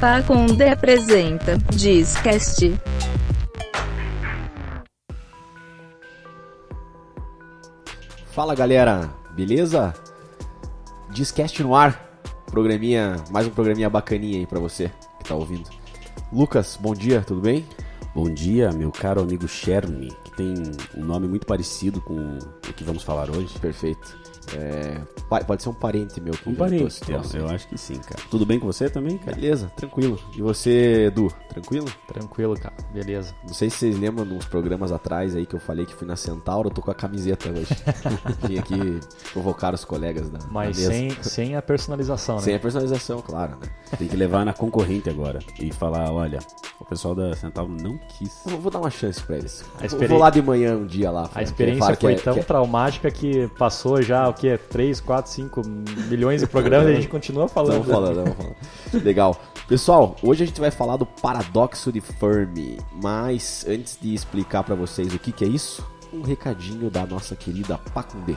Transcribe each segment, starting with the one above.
Pacunde apresenta Discast. Fala galera, beleza? Discast no ar. Programinha, mais um programinha bacaninha aí pra você que tá ouvindo. Lucas, bom dia, tudo bem? Bom dia, meu caro amigo Cherny, que tem um nome muito parecido com o que vamos falar hoje. Perfeito. É, pode ser um parente meu. que Um parente, troço eu acho que sim, cara. Tudo bem com você também, cara? Beleza, tranquilo. E você, Edu, tranquilo? Tranquilo, cara. Beleza. Não sei se vocês lembram nos programas atrás aí que eu falei que fui na Centauro, eu tô com a camiseta hoje. Vim aqui provocar os colegas da, da Mas mesa. sem, sem a personalização, né? Sem a personalização, claro, né? Tem que levar na concorrente agora e falar, olha, o pessoal da Centauro não quis. Eu vou dar uma chance pra eles. Eu Vou lá de manhã um dia lá. A experiência falar que foi é- tão que é- traumática que passou já, o quê? 3, 4, 5 milhões de programas e a gente continua falando. Estamos falando, estamos falando. Legal. Pessoal, hoje a gente vai falar do paradoxo de Fermi. Mas antes de explicar pra vocês o que, que é isso, um recadinho da nossa querida Pacundê.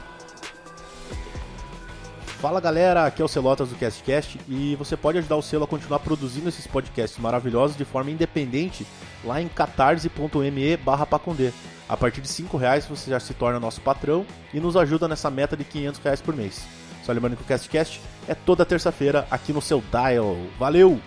Fala galera, aqui é o Celotas do CastCast e você pode ajudar o selo a continuar produzindo esses podcasts maravilhosos de forma independente lá em catarse.me barra pacundê. A partir de 5 reais você já se torna nosso patrão e nos ajuda nessa meta de 500 reais por mês. Só lembrando que o CastCast é toda terça-feira aqui no seu dial. Valeu!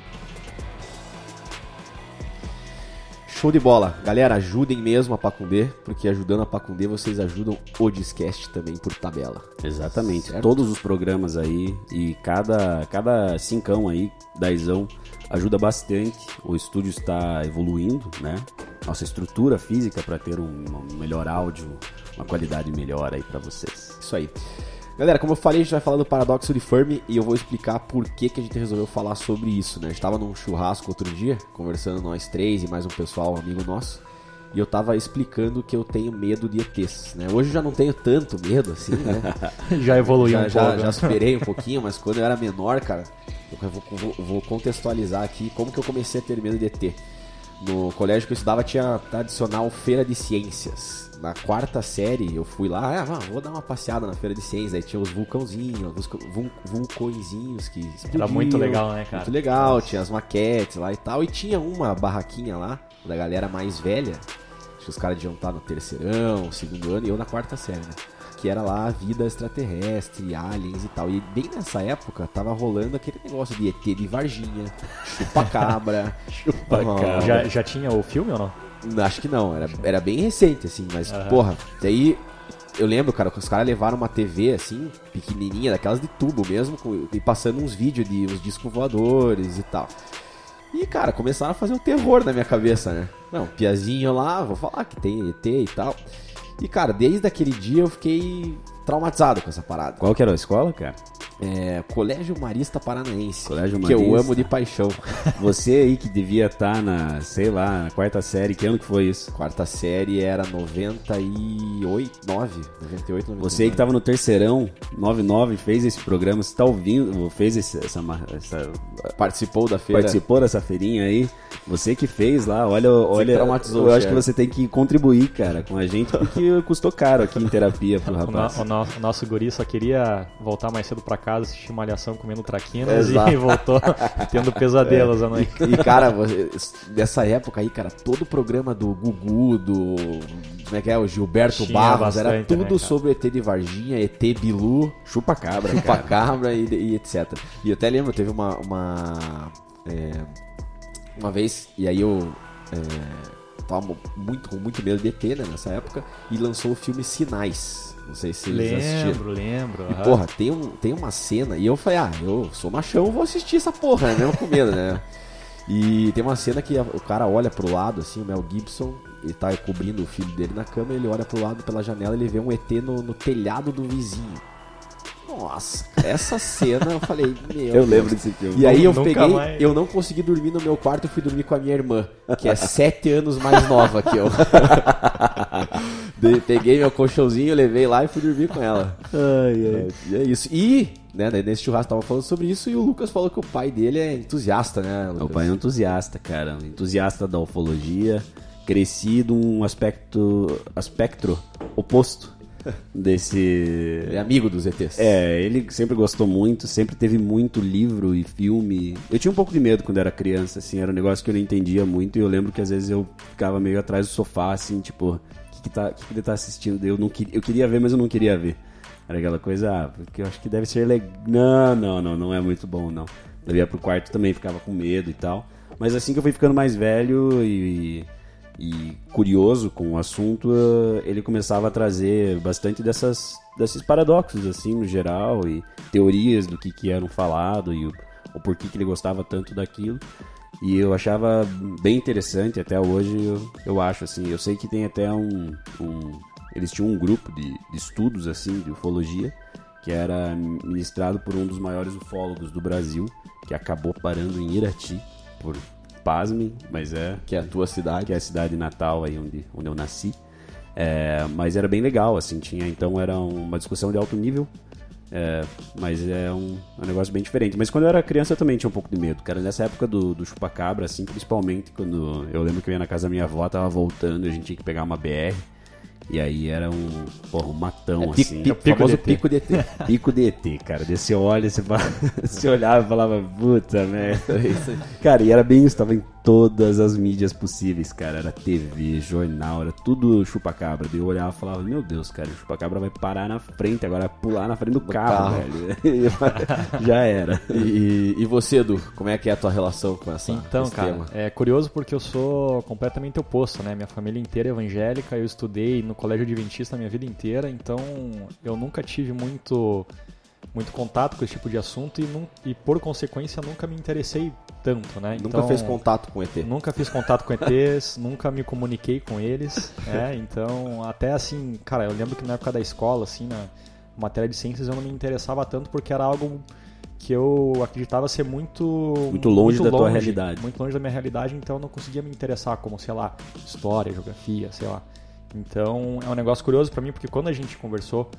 Show de bola. Galera, ajudem mesmo a Pacundê, porque ajudando a Pacundê vocês ajudam o Discast também por tabela. Exatamente. Certo. Todos os programas aí e cada, cada cincão aí, dezão, ajuda bastante. O estúdio está evoluindo, né? Nossa estrutura física para ter um, um melhor áudio, uma qualidade melhor aí para vocês. Isso aí. Galera, como eu falei, a gente vai falar do paradoxo de Fermi e eu vou explicar por que, que a gente resolveu falar sobre isso, né? A gente tava num churrasco outro dia, conversando nós três e mais um pessoal, amigo nosso, e eu tava explicando que eu tenho medo de ETs, né? Hoje eu já não tenho tanto medo assim, né? Já evoluiu já, um já, pouco. já superei um pouquinho, mas quando eu era menor, cara, eu vou, vou- vou contextualizar aqui como que eu comecei a ter medo de ET. No colégio que eu estudava tinha a tradicional feira de ciências. Na quarta série eu fui lá, ah, vou dar uma passeada na feira de ciências. Aí tinha os vulcãozinhos, os vul- vulcõezinhos que explodiam. muito legal, né, cara? Muito legal, tinha as maquetes lá e tal. E tinha uma barraquinha lá, da galera mais velha. Acho que os caras deviam estar no terceirão, segundo ano, e eu na quarta série, né? Que era lá a vida extraterrestre, aliens e tal. E bem nessa época tava rolando aquele negócio de ET de Varginha, chupa-cabra. chupa-cabra. Já, já tinha o filme ou não? Acho que não, era, era bem recente, assim, mas, porra, daí eu lembro, cara, que os caras levaram uma TV, assim, pequenininha, daquelas de tubo mesmo, com- e passando uns vídeos de uns discos voadores e tal. E, cara, começaram a fazer um terror na minha cabeça, né? Não, piazinho lá, vou falar que tem ET e tal. E, cara, desde aquele dia eu fiquei traumatizado com essa parada. Qual que era a escola, cara? É, Colégio Marista Paranaense. Colégio Que eu Marista. amo de paixão. Você aí que devia estar na, sei lá, na quarta série, que ano que foi isso? Quarta série era 98, 9, 98, 99. Você aí que tava no terceirão, 99, fez esse programa, você tá ouvindo, fez esse- essa, essa- participou da feira. participou dessa feirinha aí, você que fez lá, olha, olha, traumatizou eu acho que você tem que contribuir, cara, com a gente, porque custou caro aqui em terapia pro O, no- rapaz. o no- o nosso guri só queria voltar mais cedo pra casa, assistir uma alhação comendo traquinas Exato. e voltou tendo pesadelos à noite. E, cara, nessa época aí, cara, todo o programa do Gugu, do. Como é que é? O Gilberto Tinha Barros, era bastante, tudo né, sobre ET de Varginha, ET Bilu, Chupa cabra, cara. Chupacabra e, e etc. E eu até lembro, teve uma. Uma, é, uma vez, e aí eu. É, tava muito, com muito medo de ET, né, nessa época, e lançou o filme Sinais. Não sei se vocês assistiram. Lembro, lembro. E porra, tem, um, tem uma cena, e eu falei, ah, eu sou machão, vou assistir essa porra, né? Mesmo com medo, né? E tem uma cena que o cara olha pro lado, assim, o Mel Gibson, ele tá cobrindo o filho dele na cama, ele olha pro lado pela janela ele vê um ET no, no telhado do vizinho. Nossa, essa cena eu falei, meu. Eu Deus. lembro desse filme. E aí eu Nunca peguei, mais. eu não consegui dormir no meu quarto, eu fui dormir com a minha irmã, que é sete anos mais nova que eu. De- Peguei meu colchãozinho, levei lá e fui dormir com ela. É, E é isso. E, né, nesse churrasco tava falando sobre isso e o Lucas falou que o pai dele é entusiasta, né, Lucas? Meu pai é um entusiasta, cara. Entusiasta da ufologia. Cresci de um aspecto, aspecto oposto desse... É amigo dos ETs. É, ele sempre gostou muito, sempre teve muito livro e filme. Eu tinha um pouco de medo quando era criança, assim, era um negócio que eu não entendia muito e eu lembro que às vezes eu ficava meio atrás do sofá, assim, tipo, o que, que, tá, que, que ele tá assistindo? Eu, não queria, eu queria ver, mas eu não queria ver. Era aquela coisa, ah, porque eu acho que deve ser legal. Não, não, não, não é muito bom, não. Eu ia pro quarto também, ficava com medo e tal. Mas assim que eu fui ficando mais velho e, e curioso com o assunto, eh, ele começava a trazer bastante dessas, desses paradoxos, assim, no geral, e teorias do que, que eram falado e o, o porquê que ele gostava tanto daquilo. E eu achava bem interessante, até hoje eu, eu acho, assim. Eu sei que tem até um. um- eles tinham um grupo de, de estudos, assim, de ufologia, que era ministrado por um dos maiores ufólogos do Brasil, que acabou parando em Irati, por pasmem, mas é Que é a tua cidade. que é a cidade natal aí onde, onde eu nasci. É, mas era bem legal, assim, tinha então era uma discussão de alto nível, é, mas é um, um negócio bem diferente. Mas quando eu era criança eu também tinha um pouco de medo, cara. Nessa época do, do chupacabra, assim, principalmente quando eu lembro que eu ia na casa da minha avó, tava voltando, a gente tinha que pegar uma BR. E aí era um, porra, um É pico, assim. pico, pico famoso de pico de ET. Pico de ET, cara. Você olha, você, fala, você olhava e falava, puta merda. Cara, e era bem isso, tava em todas as mídias possíveis, cara. Era TV, jornal, era tudo chupacabra. Daí eu olhava e falava, meu Deus, cara, o chupacabra vai parar na frente, agora vai pular na frente do carro, carro. velho. Já era. E, e você, Edu, como é que é a tua relação com essa Então, cara, tema? é curioso porque eu sou completamente oposto, né? Minha família inteira é evangélica, eu estudei no colégio adventista a minha vida inteira, então eu nunca tive muito muito contato com esse tipo de assunto e, nun- e por consequência nunca me interessei tanto, né? Nunca Então, fez contato com ET? Nunca fiz contato com ETs, nunca me comuniquei com eles, é, então até assim, cara, eu lembro que na época da escola, assim, na matéria de ciências eu não me interessava tanto porque era algo que eu acreditava ser muito Muito longe da tua realidade. muito longe da minha realidade, então eu não conseguia me interessar como, sei lá, história, geografia, sei lá. Então é um negócio curioso pra mim porque quando a gente conversou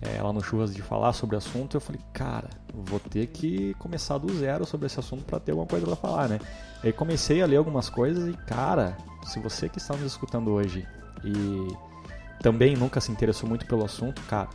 é, lá no Churras de falar sobre o assunto, eu falei, cara, vou ter que começar do zero sobre esse assunto pra ter alguma coisa pra falar, né? Aí comecei a ler algumas coisas e, cara, se você que está nos escutando hoje e também nunca se interessou muito pelo assunto, cara,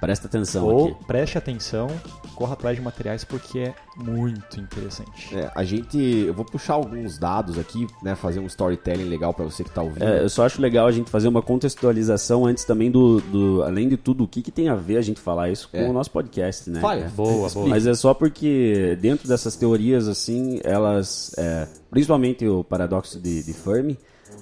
Presta atenção ou aqui. preste atenção, corra atrás de materiais porque é muito interessante. É, a gente. Eu vou puxar alguns dados aqui, né? Fazer um storytelling legal pra você que tá ouvindo. É, eu só acho legal a gente fazer uma contextualização antes também do, do além de tudo, o que, que tem a ver a gente falar isso com É. o nosso podcast, né? Fale. cara? Boa, boa. Mas é só porque dentro dessas teorias, assim, elas. é, principalmente o paradoxo de, de Fermi,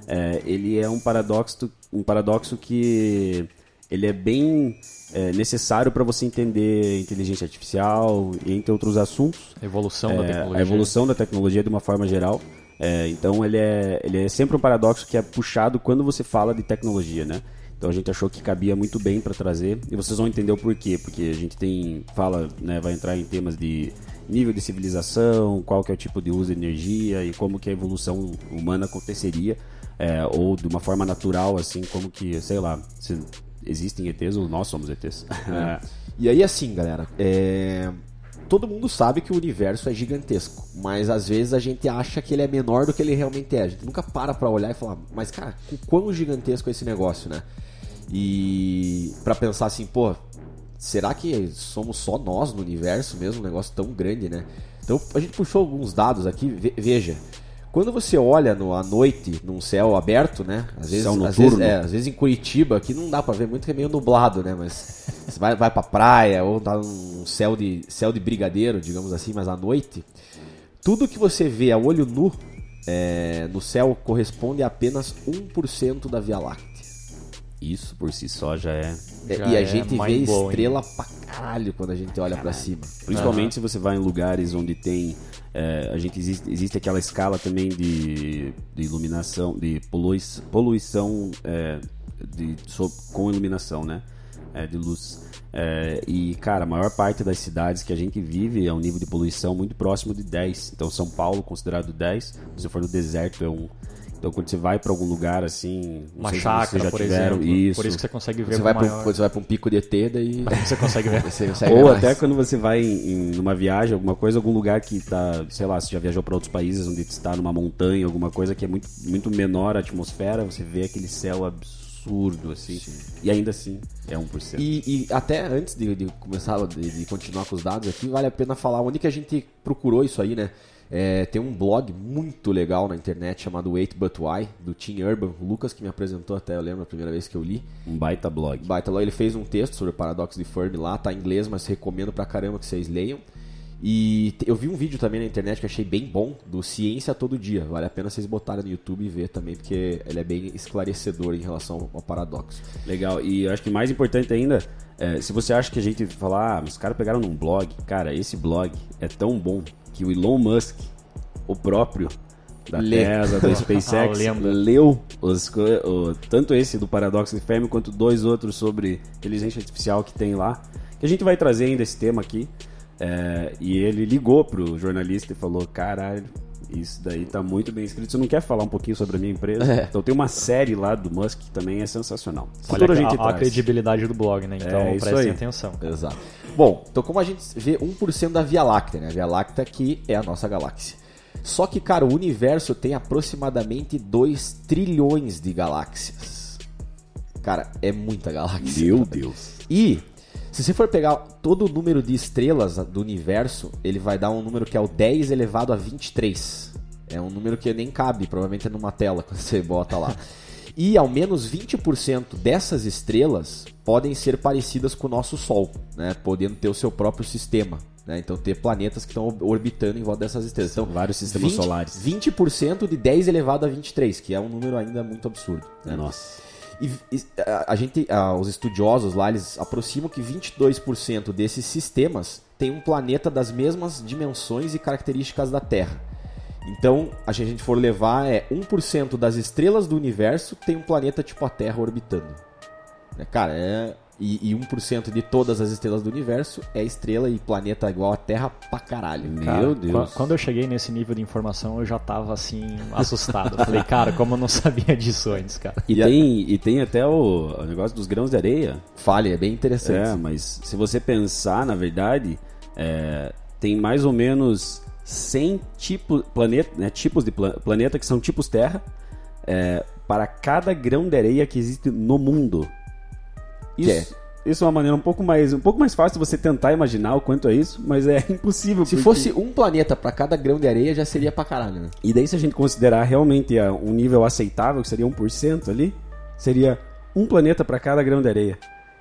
é, ele é um paradoxo, um paradoxo que ele é bem é, necessário para você entender inteligência artificial e entre outros assuntos. Evolução da É, tecnologia. A evolução da tecnologia de uma forma geral. É, então ele é, ele é sempre um paradoxo que é puxado quando você fala de tecnologia, né? Então a gente achou que cabia muito bem para trazer e vocês vão entender o porquê, porque a gente tem fala, né, vai entrar em temas de nível de civilização, qual que é o tipo de uso de energia e como que a evolução humana aconteceria é, ou de uma forma natural assim, como que, sei lá, se existem ETs ou nós somos ETs. É. E aí, assim, galera, é, todo mundo sabe que o universo é gigantesco, mas às vezes a gente acha que ele é menor do que ele realmente é. A gente nunca para pra olhar e falar, mas cara, o quão gigantesco é esse negócio, né? E pra pensar assim, pô, será que somos só nós no universo mesmo? Um negócio tão grande, né? Então a gente puxou alguns dados aqui, ve- veja. Quando você olha no, à noite num céu aberto, né? Às vezes, Céu às vezes, é, às vezes em Curitiba, aqui não dá pra ver muito, que é meio nublado, né? Mas você vai, vai pra praia ou tá num céu de, céu de brigadeiro, digamos assim, mas à noite, tudo que você vê a olho nu é, no céu corresponde a apenas 1% da Via Láctea. Isso por si só já É, Já e a é gente vê estrela pra caralho quando a gente olha pra cima. Principalmente se você vai em lugares onde tem. é, a gente existe, existe aquela escala também de, de iluminação, de polui, poluição é, de, so- com iluminação, né? é, de luz. É, e, cara, a maior parte das cidades que a gente vive é um nível de poluição muito próximo de 10. Então, São Paulo, considerado 10. Se você for no deserto, é um. Então, quando você vai para algum lugar assim. Uma chácara, já por tiveram exemplo. isso. Por isso que você consegue ver Você vai, pro, maior... você vai pra um pico de ET, daí Você consegue ver. você consegue Ou ver até quando você vai em, em numa viagem, alguma coisa, algum lugar que tá, sei lá, você já viajou para outros países onde está numa montanha, alguma coisa que é muito, muito menor a atmosfera, você vê aquele céu absurdo, assim. E ainda assim, é 1%. E, e até antes de, de começar, de, de continuar com os dados aqui, vale a pena falar onde que a gente procurou isso aí, né? É, tem um blog muito legal na internet chamado Wait But Why, do Tim Urban, o Lucas que me apresentou até, eu lembro a primeira vez que eu li. Um baita blog. Baita lá, ele fez um texto sobre o paradoxo de Fermi lá, tá em inglês, mas recomendo pra caramba que vocês leiam. E eu vi um vídeo também na internet que achei bem bom, do Ciência Todo Dia. Vale a pena vocês botarem no YouTube e ver também, porque ele é bem esclarecedor em relação ao paradoxo. Legal. E eu acho que mais importante ainda, é, se você acha que a gente fala, ah, os caras pegaram num blog, cara, esse blog é tão bom que o Elon Musk, o próprio da Lê. Tesla, da SpaceX, lenda. leu os, o- tanto esse do Paradoxo de Fermi quanto dois outros sobre inteligência artificial que tem lá. Que a gente vai trazer ainda esse tema aqui. É, e ele ligou pro jornalista e falou: caralho, isso daí tá muito bem escrito. Você não quer falar um pouquinho sobre a minha empresa? É. Então tem uma série lá do Musk que também é sensacional. Olha a, a gente a traz. credibilidade do blog, né? Então É, prestem aí. atenção. Exato. Bom, então como a gente vê 1% da Via Láctea, né? A Via Láctea que é a nossa galáxia. Só que, cara, o universo tem aproximadamente 2 trilhões de galáxias. Cara, é muita galáxia. Meu também. Deus. E se você for pegar todo o número de estrelas do universo, ele vai dar um número que é o 10 elevado a 23. É um número que nem cabe, provavelmente, numa tela quando você bota lá. E ao menos 20% dessas estrelas podem ser parecidas com o nosso Sol, né? podendo ter o seu próprio sistema. Né? Então ter planetas que estão orbitando em volta dessas estrelas. Então, Vários sistemas solares. 20% de 10 elevado a 23, que é um número ainda muito absurdo. Né? Nossa. E, e, a, a gente, a- os estudiosos lá, eles aproximam que 22% desses sistemas tem um planeta das mesmas dimensões e características da Terra. Então, a gente, for levar, é 1% das estrelas do universo tem um planeta tipo a Terra orbitando. É, cara, é. E, e 1% de todas as estrelas do universo é estrela e planeta igual a Terra pra caralho. Cara, Meu Deus. qua- Quando eu cheguei nesse nível de informação, eu já tava assim, assustado. Falei, cara, como eu não sabia disso antes, cara. E, tem, e tem até o, o negócio dos grãos de areia. Fale, é bem interessante. É, mas se você pensar, na verdade, é, tem mais ou menos 100 tipos, planeta, né, tipos de pla- planeta que são tipos Terra é, para cada grão de areia que existe no mundo. Isso, isso é uma maneira um pouco mais um pouco mais fácil de você tentar imaginar o quanto é isso, mas é impossível. Se porque- fosse um planeta pra cada grão de areia, já seria pra caralho, né? E daí, se a gente considerar realmente ah, um nível aceitável, que seria 1% ali, seria um planeta para cada grão de areia.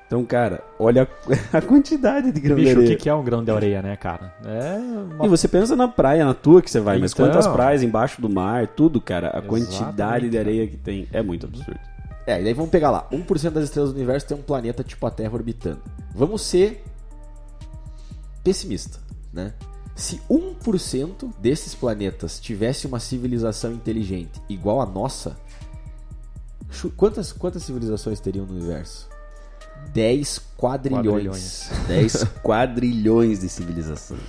Então, cara, olha a, quantidade de grão de Bicho, o areia. que, que é um grão de areia, né, cara? É uma E você pensa na praia, na tua que você vai, mas Então. quantas praias embaixo do mar, tudo, cara, a Exatamente, quantidade de cara. areia que tem é muito absurdo. É, e daí vamos pegar lá. 1% das estrelas do universo tem um planeta tipo a Terra orbitando. Vamos ser pessimista, né? Se 1% desses planetas tivesse uma civilização inteligente igual a nossa, quantas, quantas civilizações teriam no universo? 10 quadrilhões. Quadrilhões. 10 quadrilhões de civilizações.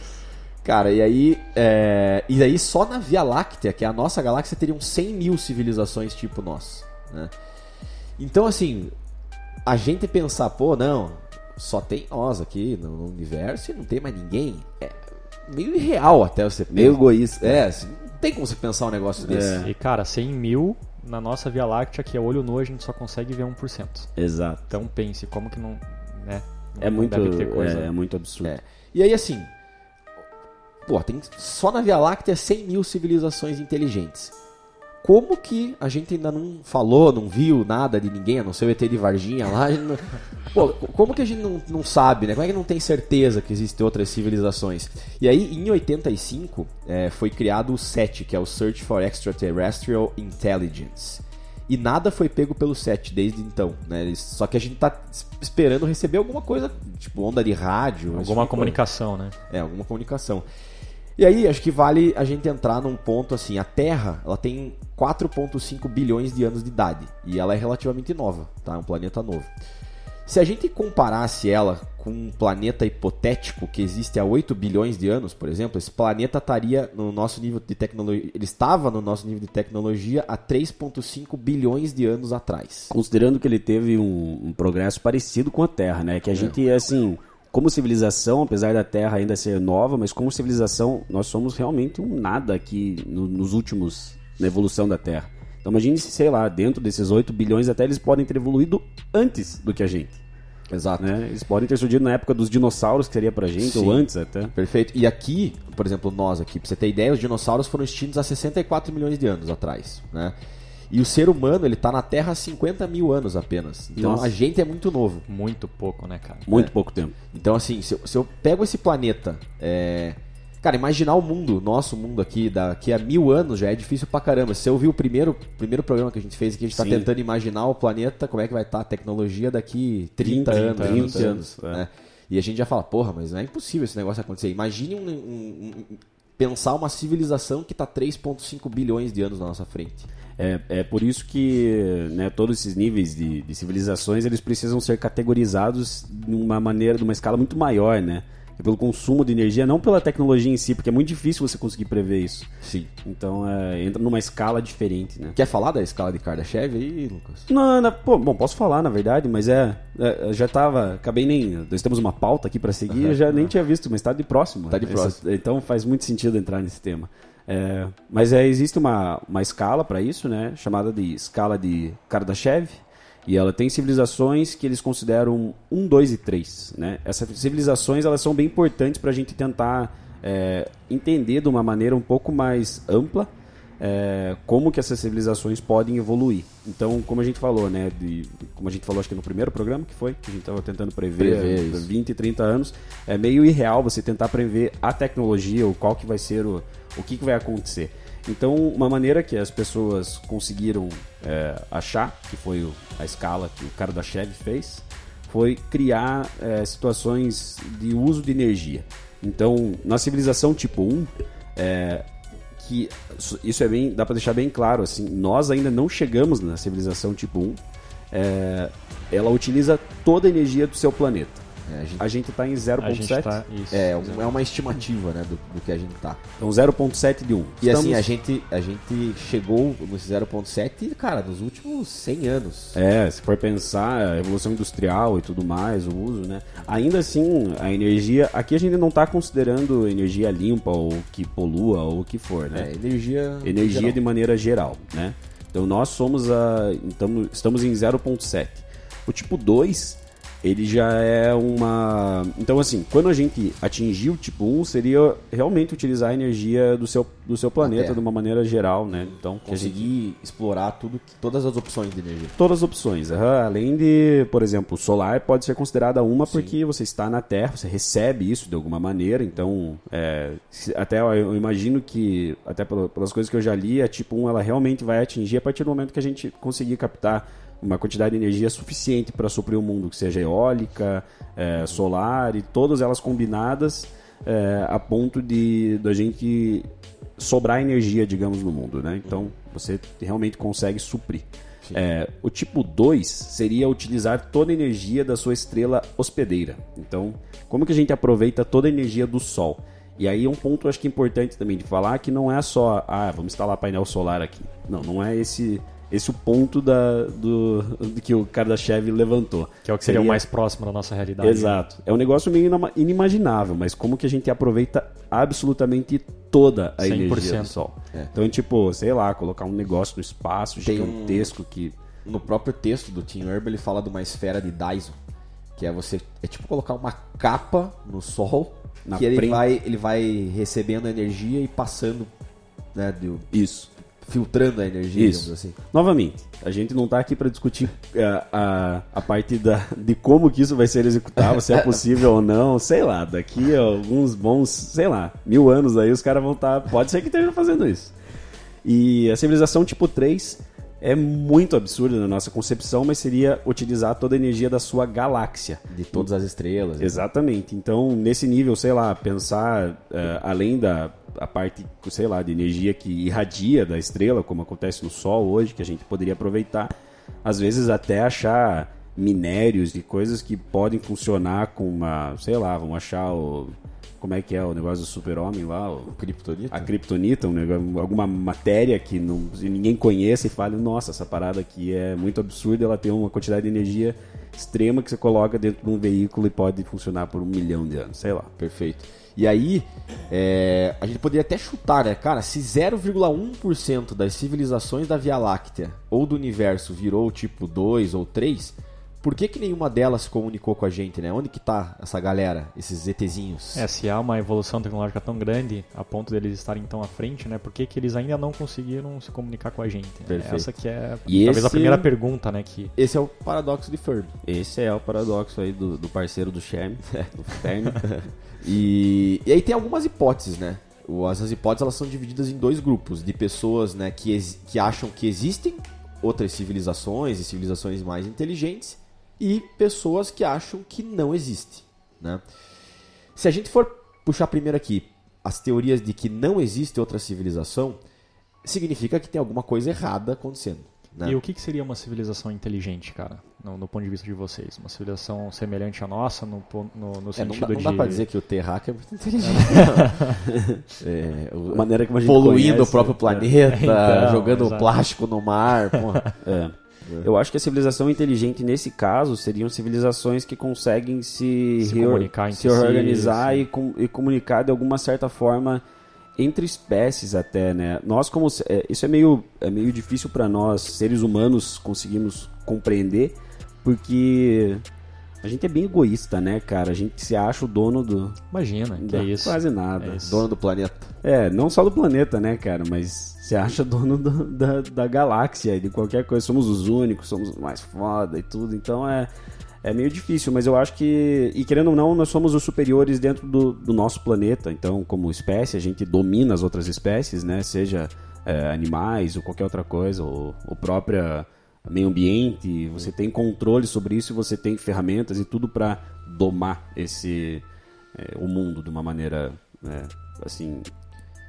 Cara, e aí, é, e aí só na Via Láctea, que é a nossa galáxia, teriam 100 mil civilizações tipo nós, né? Então, assim, a gente pensar, pô, não, só tem nós aqui no, no universo e não tem mais ninguém, é meio irreal até você Meio pensar. egoísta. É, assim, não tem como você pensar um negócio desse. E, cara, 100 mil na nossa Via Láctea, que é olho nu, a gente só consegue ver 1%. Exato. Então pense, como que não. Né, É muito, é, é muito absurdo. É. E aí, assim, pô, tem só na Via Láctea 100 mil civilizações inteligentes. Como que a gente ainda não falou, não viu nada de ninguém, a não ser o ET de Varginha lá? não- Pô, como que a gente não, não sabe, né? Como é que não tem certeza que existem outras civilizações? E aí, em 85, é, foi criado o SET, que é o Search for Extraterrestrial Intelligence. E nada foi pego pelo SET desde então, né? Só que a gente tá es- esperando receber alguma coisa, tipo onda de rádio. esse tipo Alguma coisa. comunicação, né? É, alguma comunicação. E aí, acho que vale a gente entrar num ponto assim, a Terra, ela tem 4.5 bilhões de anos de idade e ela é relativamente nova, tá? É um planeta novo. Se a gente comparasse ela com um planeta hipotético que existe há 8 bilhões de anos, por exemplo, esse planeta estaria no nosso nível de tecnologia, ele estava no nosso nível de tecnologia há 3.5 bilhões de anos atrás. Considerando que ele teve um, um progresso parecido com a Terra, né? Que a gente, assim, como civilização, apesar da Terra ainda ser nova, mas como civilização, nós somos realmente um nada aqui no- nos últimos, na evolução da Terra. Então imagine se, sei lá, dentro desses 8 bilhões até eles podem ter evoluído antes do que a gente. Exato. Né? Eles podem ter surgido na época dos dinossauros, que seria pra gente, Sim. ou antes até. Perfeito. E aqui, por exemplo, nós aqui, pra você ter ideia, os dinossauros foram extintos há 64 milhões de anos atrás, né? E o ser humano, ele tá na Terra há 50 mil anos apenas. Então Nossa. a gente é muito novo. Muito pouco, né, cara? Muito pouco tempo. Então, assim, se eu, se eu pego esse planeta, é... cara, imaginar o mundo, nosso mundo aqui, daqui a mil anos já é difícil pra caramba. Se eu vi o primeiro, primeiro programa que a gente fez aqui, a gente tá Sim. tentando imaginar o planeta, como é que vai estar a tecnologia daqui 30, 30 anos, 30 20 anos. anos, é. né? E a gente já fala, porra, mas não é impossível esse negócio acontecer. Imagine um, um- um- pensar uma civilização que tá 3,5 bilhões de anos na nossa frente. É, é por isso que né, todos esses níveis de, de civilizações eles precisam ser categorizados de uma maneira, de uma escala muito maior, né? É Pelo consumo de energia, não pela tecnologia em si, porque é muito difícil você conseguir prever isso. Sim. Então é, entra numa escala diferente, né? Quer falar da escala de Kardashev aí, Lucas? Não, não, pô, bom, posso falar na verdade, mas é, é, já tava, acabei nem, nós temos uma pauta aqui pra seguir, eu já nem tinha visto, mas tá de próximo. Tá de Essa- próximo. então faz muito sentido entrar nesse tema. É, mas é, existe uma, uma escala para isso, né, chamada de escala de Kardashev, e ela tem civilizações que eles consideram 1, 2 e 3, né? Essas civilizações, elas são bem importantes pra gente tentar é, entender de uma maneira um pouco mais ampla é, como que essas civilizações podem evoluir. Então, como a gente falou, né, de, como a gente falou acho que no primeiro programa que foi, que a gente estava tentando prever, Prever há isso. 20, 30 anos, é meio irreal você tentar prever a tecnologia, ou qual que vai ser o, o que, que vai acontecer. Então, uma maneira que as pessoas conseguiram é, achar, que foi o- a escala que o cara da Chevy fez, foi criar é, situações de uso de energia. Então, na civilização tipo 1, é, que isso- é bem, dá para deixar bem claro assim, nós ainda não chegamos na civilização tipo 1. é, ela utiliza toda a energia do seu planeta. É, a gente- A gente está em A gente 0.7. tá. Isso. É, é uma estimativa, né, do, do que a gente tá. Então 0.7 de 1. E assim, a gente, a gente chegou nesse 0.7, cara, nos últimos 100 anos. É, se for pensar a evolução industrial e tudo mais, o uso, né? Ainda assim, a energia. Aqui a gente não está considerando energia limpa ou que polua ou o que for, né? É, energia. energia geral. de maneira geral, né? Então nós somos a então, estamos em 0.7. O tipo 2, ele já é uma Então assim, quando a gente atingir o tipo 1, seria realmente utilizar a energia do seu do seu planeta de uma maneira geral, né? Então, a gente Conseguir explorar tudo, todas as opções de energia. todas as opções. aham. Além de, por exemplo, o solar pode ser considerada uma porque você está na Terra, você recebe isso de alguma maneira. Então, é, até eu, imagino que, até pela- pelas coisas que eu já li, a tipo 1 ela realmente vai atingir a partir do momento que a gente conseguir captar uma quantidade de energia suficiente para suprir o mundo, que seja eólica, é, solar e todas elas combinadas é, a ponto de da gente sobrar energia, digamos, no mundo, né? Então, você realmente consegue suprir. É, o tipo 2 seria utilizar toda a energia da sua estrela hospedeira. Então, como que a gente aproveita toda a energia do Sol? E aí um ponto acho que importante também de falar que não é só, ah, vamos instalar painel solar aqui. Não, não é esse esse o ponto da, do, do que o Kardashev levantou. Que é o que seria, o mais próximo da nossa realidade. Exato. É um negócio meio inimaginável, mas como que a gente aproveita absolutamente toda a 100%. energia do Sol. Então, tipo, sei lá, colocar um negócio no espaço Tem um- gigantesco que... No próprio texto do Tim Urban, ele fala de uma esfera de Dyson. Que é você. É tipo colocar uma capa no sol. Na que ele frente. vai, ele vai recebendo energia e passando. Né, do- Isso. Filtrando a energia, Isso. digamos assim. Novamente, a gente não tá aqui para discutir a, a, a parte da, de como que isso vai ser executável, se é possível ou não, sei lá, daqui a alguns bons, sei lá, mil anos aí os caras vão estar, pode ser que estejam fazendo isso. E a civilização tipo 3 é muito absurda na nossa concepção, mas seria utilizar toda a energia da sua galáxia. De todas as estrelas. Exatamente. Então, nesse nível, sei lá, pensar eh, além da a parte, sei lá, de energia que irradia da estrela, como acontece no Sol hoje, que a gente poderia aproveitar, às vezes até achar minérios e coisas que podem funcionar com uma, sei lá, vamos achar o como é que é o negócio do super-homem lá? O, Kryptonita? A Kryptonita, um negócio, alguma matéria que não, ninguém conhece e fala, nossa, essa parada aqui é muito absurda, ela tem uma quantidade de energia extrema que você coloca dentro de um veículo e pode funcionar por um milhão de anos, sei lá. Perfeito. E aí, é, a gente poderia até chutar, né? Cara, se 0,1% das civilizações da Via Láctea ou do universo virou tipo 2 ou 3, por que, que nenhuma delas se comunicou com a gente, né? Onde que tá essa galera, esses ETzinhos? É, se há uma evolução tecnológica tão grande a ponto deles estarem tão à frente, né? Por que, que eles ainda não conseguiram se comunicar com a gente? Perfeito. Essa que é E talvez a esse- primeira pergunta, né? Que Esse é o paradoxo de Fermi. Esse é o paradoxo aí do, do parceiro do Sherm, do Fermi. E, e aí tem algumas hipóteses, né? Essas hipóteses elas são divididas em dois grupos de pessoas, né, que, que acham que existem outras civilizações e civilizações mais inteligentes e pessoas que acham que não existe, né? Se a gente for puxar primeiro aqui as teorias de que não existe outra civilização, significa que tem alguma coisa errada acontecendo, né? E o que, que seria uma civilização inteligente, cara? No, no ponto de vista de vocês? Uma civilização semelhante à nossa, no, no, no É, não, sentido dá, não de. dá pra dizer que o terráqueo é muito inteligente. é, o- A maneira como a gente poluindo conhece, o próprio é. planeta, Então, jogando exato. plástico no mar. porra. É. Eu acho que a civilização inteligente nesse caso seriam civilizações que conseguem se, Se reor- comunicar se si, organizar sim. e, com- e comunicar de alguma certa forma entre espécies até, né? Nós como é, isso é meio é meio difícil para nós seres humanos conseguirmos compreender porque a gente é bem egoísta, né, cara? A gente se acha o dono do Imagina, que da- é isso. quase nada. É isso. Dono do planeta. É, não só do planeta, né, cara? Mas você acha dono do- da, da galáxia, de qualquer coisa. Somos os únicos, somos os mais foda e tudo. Então é, é meio difícil, mas eu acho que. E querendo ou não, nós somos os superiores dentro do, do nosso planeta. Então, como espécie, a gente domina as outras espécies, né? Seja é, animais ou qualquer outra coisa, ou o próprio meio ambiente. Você tem controle sobre isso e você tem ferramentas e tudo para domar esse. é, o mundo de uma maneira. né, assim,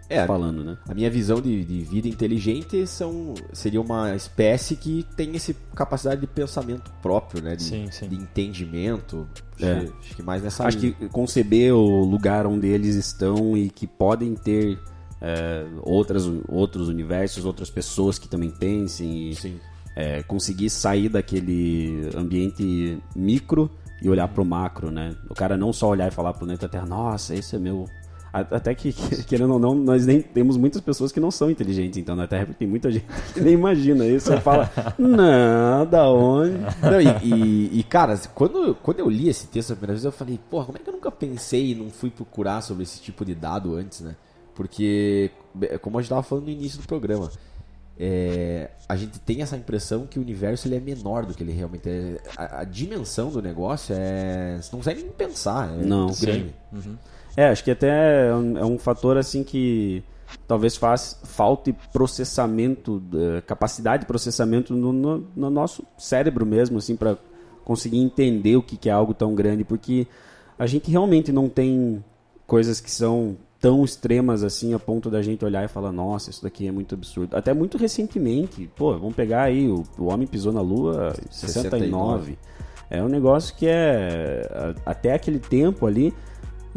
É, falando, né? a minha visão de, de vida inteligente são, seria uma espécie que tem essa capacidade de pensamento próprio, né? De, Sim, sim. de entendimento. Acho, É. que, acho que mais nessa Acho linha. que conceber o lugar onde eles estão e que podem ter é, outras, outros universos, outras pessoas que também pensem e é, conseguir sair daquele ambiente micro e olhar pro macro, né? O cara não só olhar e falar pro planeta Terra, nossa, esse é meu. Até que, que- querendo ou não, nós nem temos muitas pessoas que não são inteligentes, então na Terra porque tem muita gente que nem imagina isso. Você fala, não, da onde? Não, e, e- e, cara, quando, quando eu li esse texto a primeira vez, eu falei, porra, como é que eu nunca pensei e não fui procurar sobre esse tipo de dado antes, né? Porque, be- como a gente tava falando no início do programa, é, a gente tem essa impressão que o universo ele é menor do que ele realmente é. A, a dimensão do negócio é. Você não consegue nem pensar. É Não. muito grande. É, acho que até é um, é um fator assim que talvez faz falte processamento, eh, capacidade de processamento no, no- no nosso cérebro mesmo, assim, para conseguir entender o que, que é algo tão grande, porque a gente realmente não tem coisas que são tão extremas assim a ponto da gente olhar e falar, nossa, isso daqui é muito absurdo. Até muito recentemente, pô, vamos pegar aí, o, o homem pisou na lua em 69. É um negócio que é até aquele tempo ali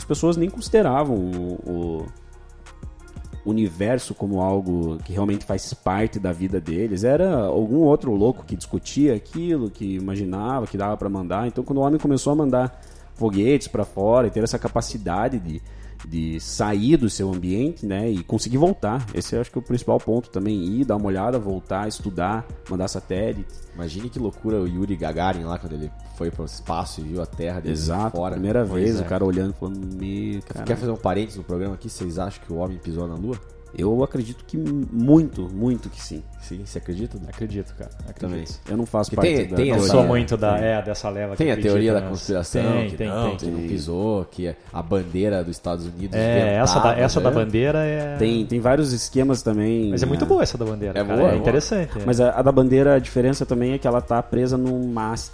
as pessoas nem consideravam o, o universo como algo que realmente faz parte da vida deles. Era algum outro louco que discutia aquilo, que imaginava, que dava para mandar. Então, quando o homem começou a mandar foguetes para fora e ter essa capacidade de, de sair do seu ambiente, né, e conseguir voltar. Esse eu acho que é o principal ponto também, ir dar uma olhada, voltar, estudar, mandar satélite. Imagine que loucura o Yuri Gagarin lá quando ele foi pro espaço e viu a Terra de Exato, fora. primeira Pois vez é. o cara olhando e falando, meu, cara. Quer fazer um parênteses no programa aqui? Vocês acham que o homem pisou na Lua? Eu acredito que muito, muito que sim. Sim, você acredita? Acredito, cara. Acredito. Também. Eu não faço Porque parte tem- da tem Eu sou muito da, é, dessa leva Tem que a teoria da conspiração, Tem, que tem, não, tem. que não pisou, que a bandeira dos Estados Unidos É, essa da, ventava, essa da né? bandeira é. Tem, tem vários esquemas também. Mas é muito né? boa essa da bandeira. É cara. boa, é é boa. interessante. é. Mas a, a da bandeira, a diferença também é que ela tá presa num mast.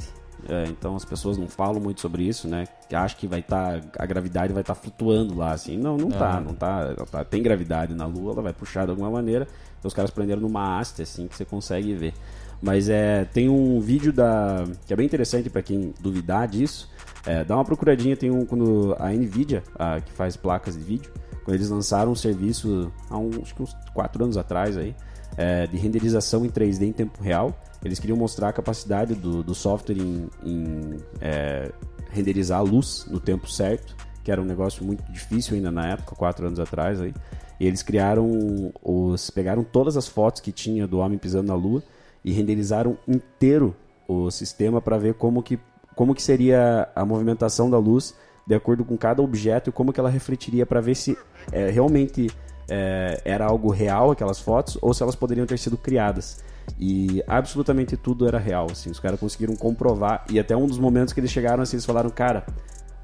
É, então as pessoas não falam muito sobre isso, né? Que acham que vai estar a gravidade vai estar flutuando lá, assim. Não, não tá, não tá, tá. Tem gravidade na Lua, ela vai puxar de alguma maneira. Então os caras prenderam numa haste, assim, que você consegue ver. Mas é, tem um vídeo da que é bem interessante para quem duvidar disso. É, dá uma procuradinha, tem um quando a Nvidia, a, que faz placas de vídeo, quando eles lançaram um serviço há que uns 4 anos atrás aí, é, de renderização em 3D em tempo real. Eles queriam mostrar a capacidade do, do software em, em é, renderizar a luz no tempo certo, que era um negócio muito difícil ainda na época, 4 anos atrás aí. E eles criaram os pegaram todas as fotos que tinha do homem pisando na lua e renderizaram inteiro o sistema para ver como que, como que seria a movimentação da luz de acordo com cada objeto e como que ela refletiria para ver se é, realmente é, era algo real aquelas fotos ou se elas poderiam ter sido criadas. E absolutamente tudo era real, assim, os caras conseguiram comprovar e até um dos momentos que eles chegaram assim, eles falaram, cara,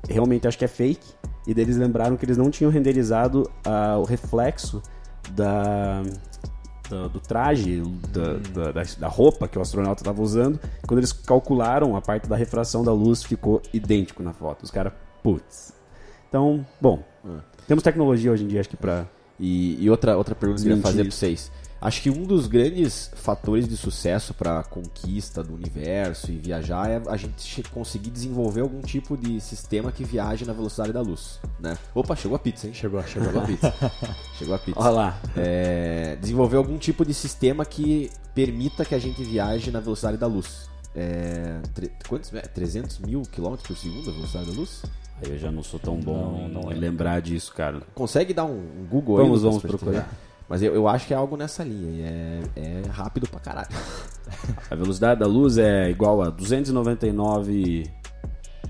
realmente acho que é fake. E deles lembraram que eles não tinham renderizado uh, o reflexo da, do traje, da, da, da, roupa que o astronauta estava usando. Quando eles calcularam a parte da refração da luz, ficou idêntico na foto. Os caras, putz. Então, bom, temos tecnologia hoje em dia, acho que pra. E, e outra, outra pergunta que eu queria fazer para vocês. Acho que um dos grandes fatores de sucesso para a conquista do universo e viajar é a gente conseguir desenvolver algum tipo de sistema que viaje na velocidade da luz, né? Opa, chegou a pizza, hein? Chegou, chegou. Chegou a pizza. chegou a pizza. Olha lá. É, desenvolver algum tipo de sistema que permita que a gente viaje na velocidade da luz. É, tre- quantos? é, 300 mil quilômetros por segundo a velocidade da luz? Aí eu já não sou tão bom Não, não em é. lembrar disso, cara. Consegue dar um, um Google Vamos, aí? vamos gente procurar. Mas eu, eu acho que é algo nessa linha. É, é rápido pra caralho. A velocidade da luz é igual a 299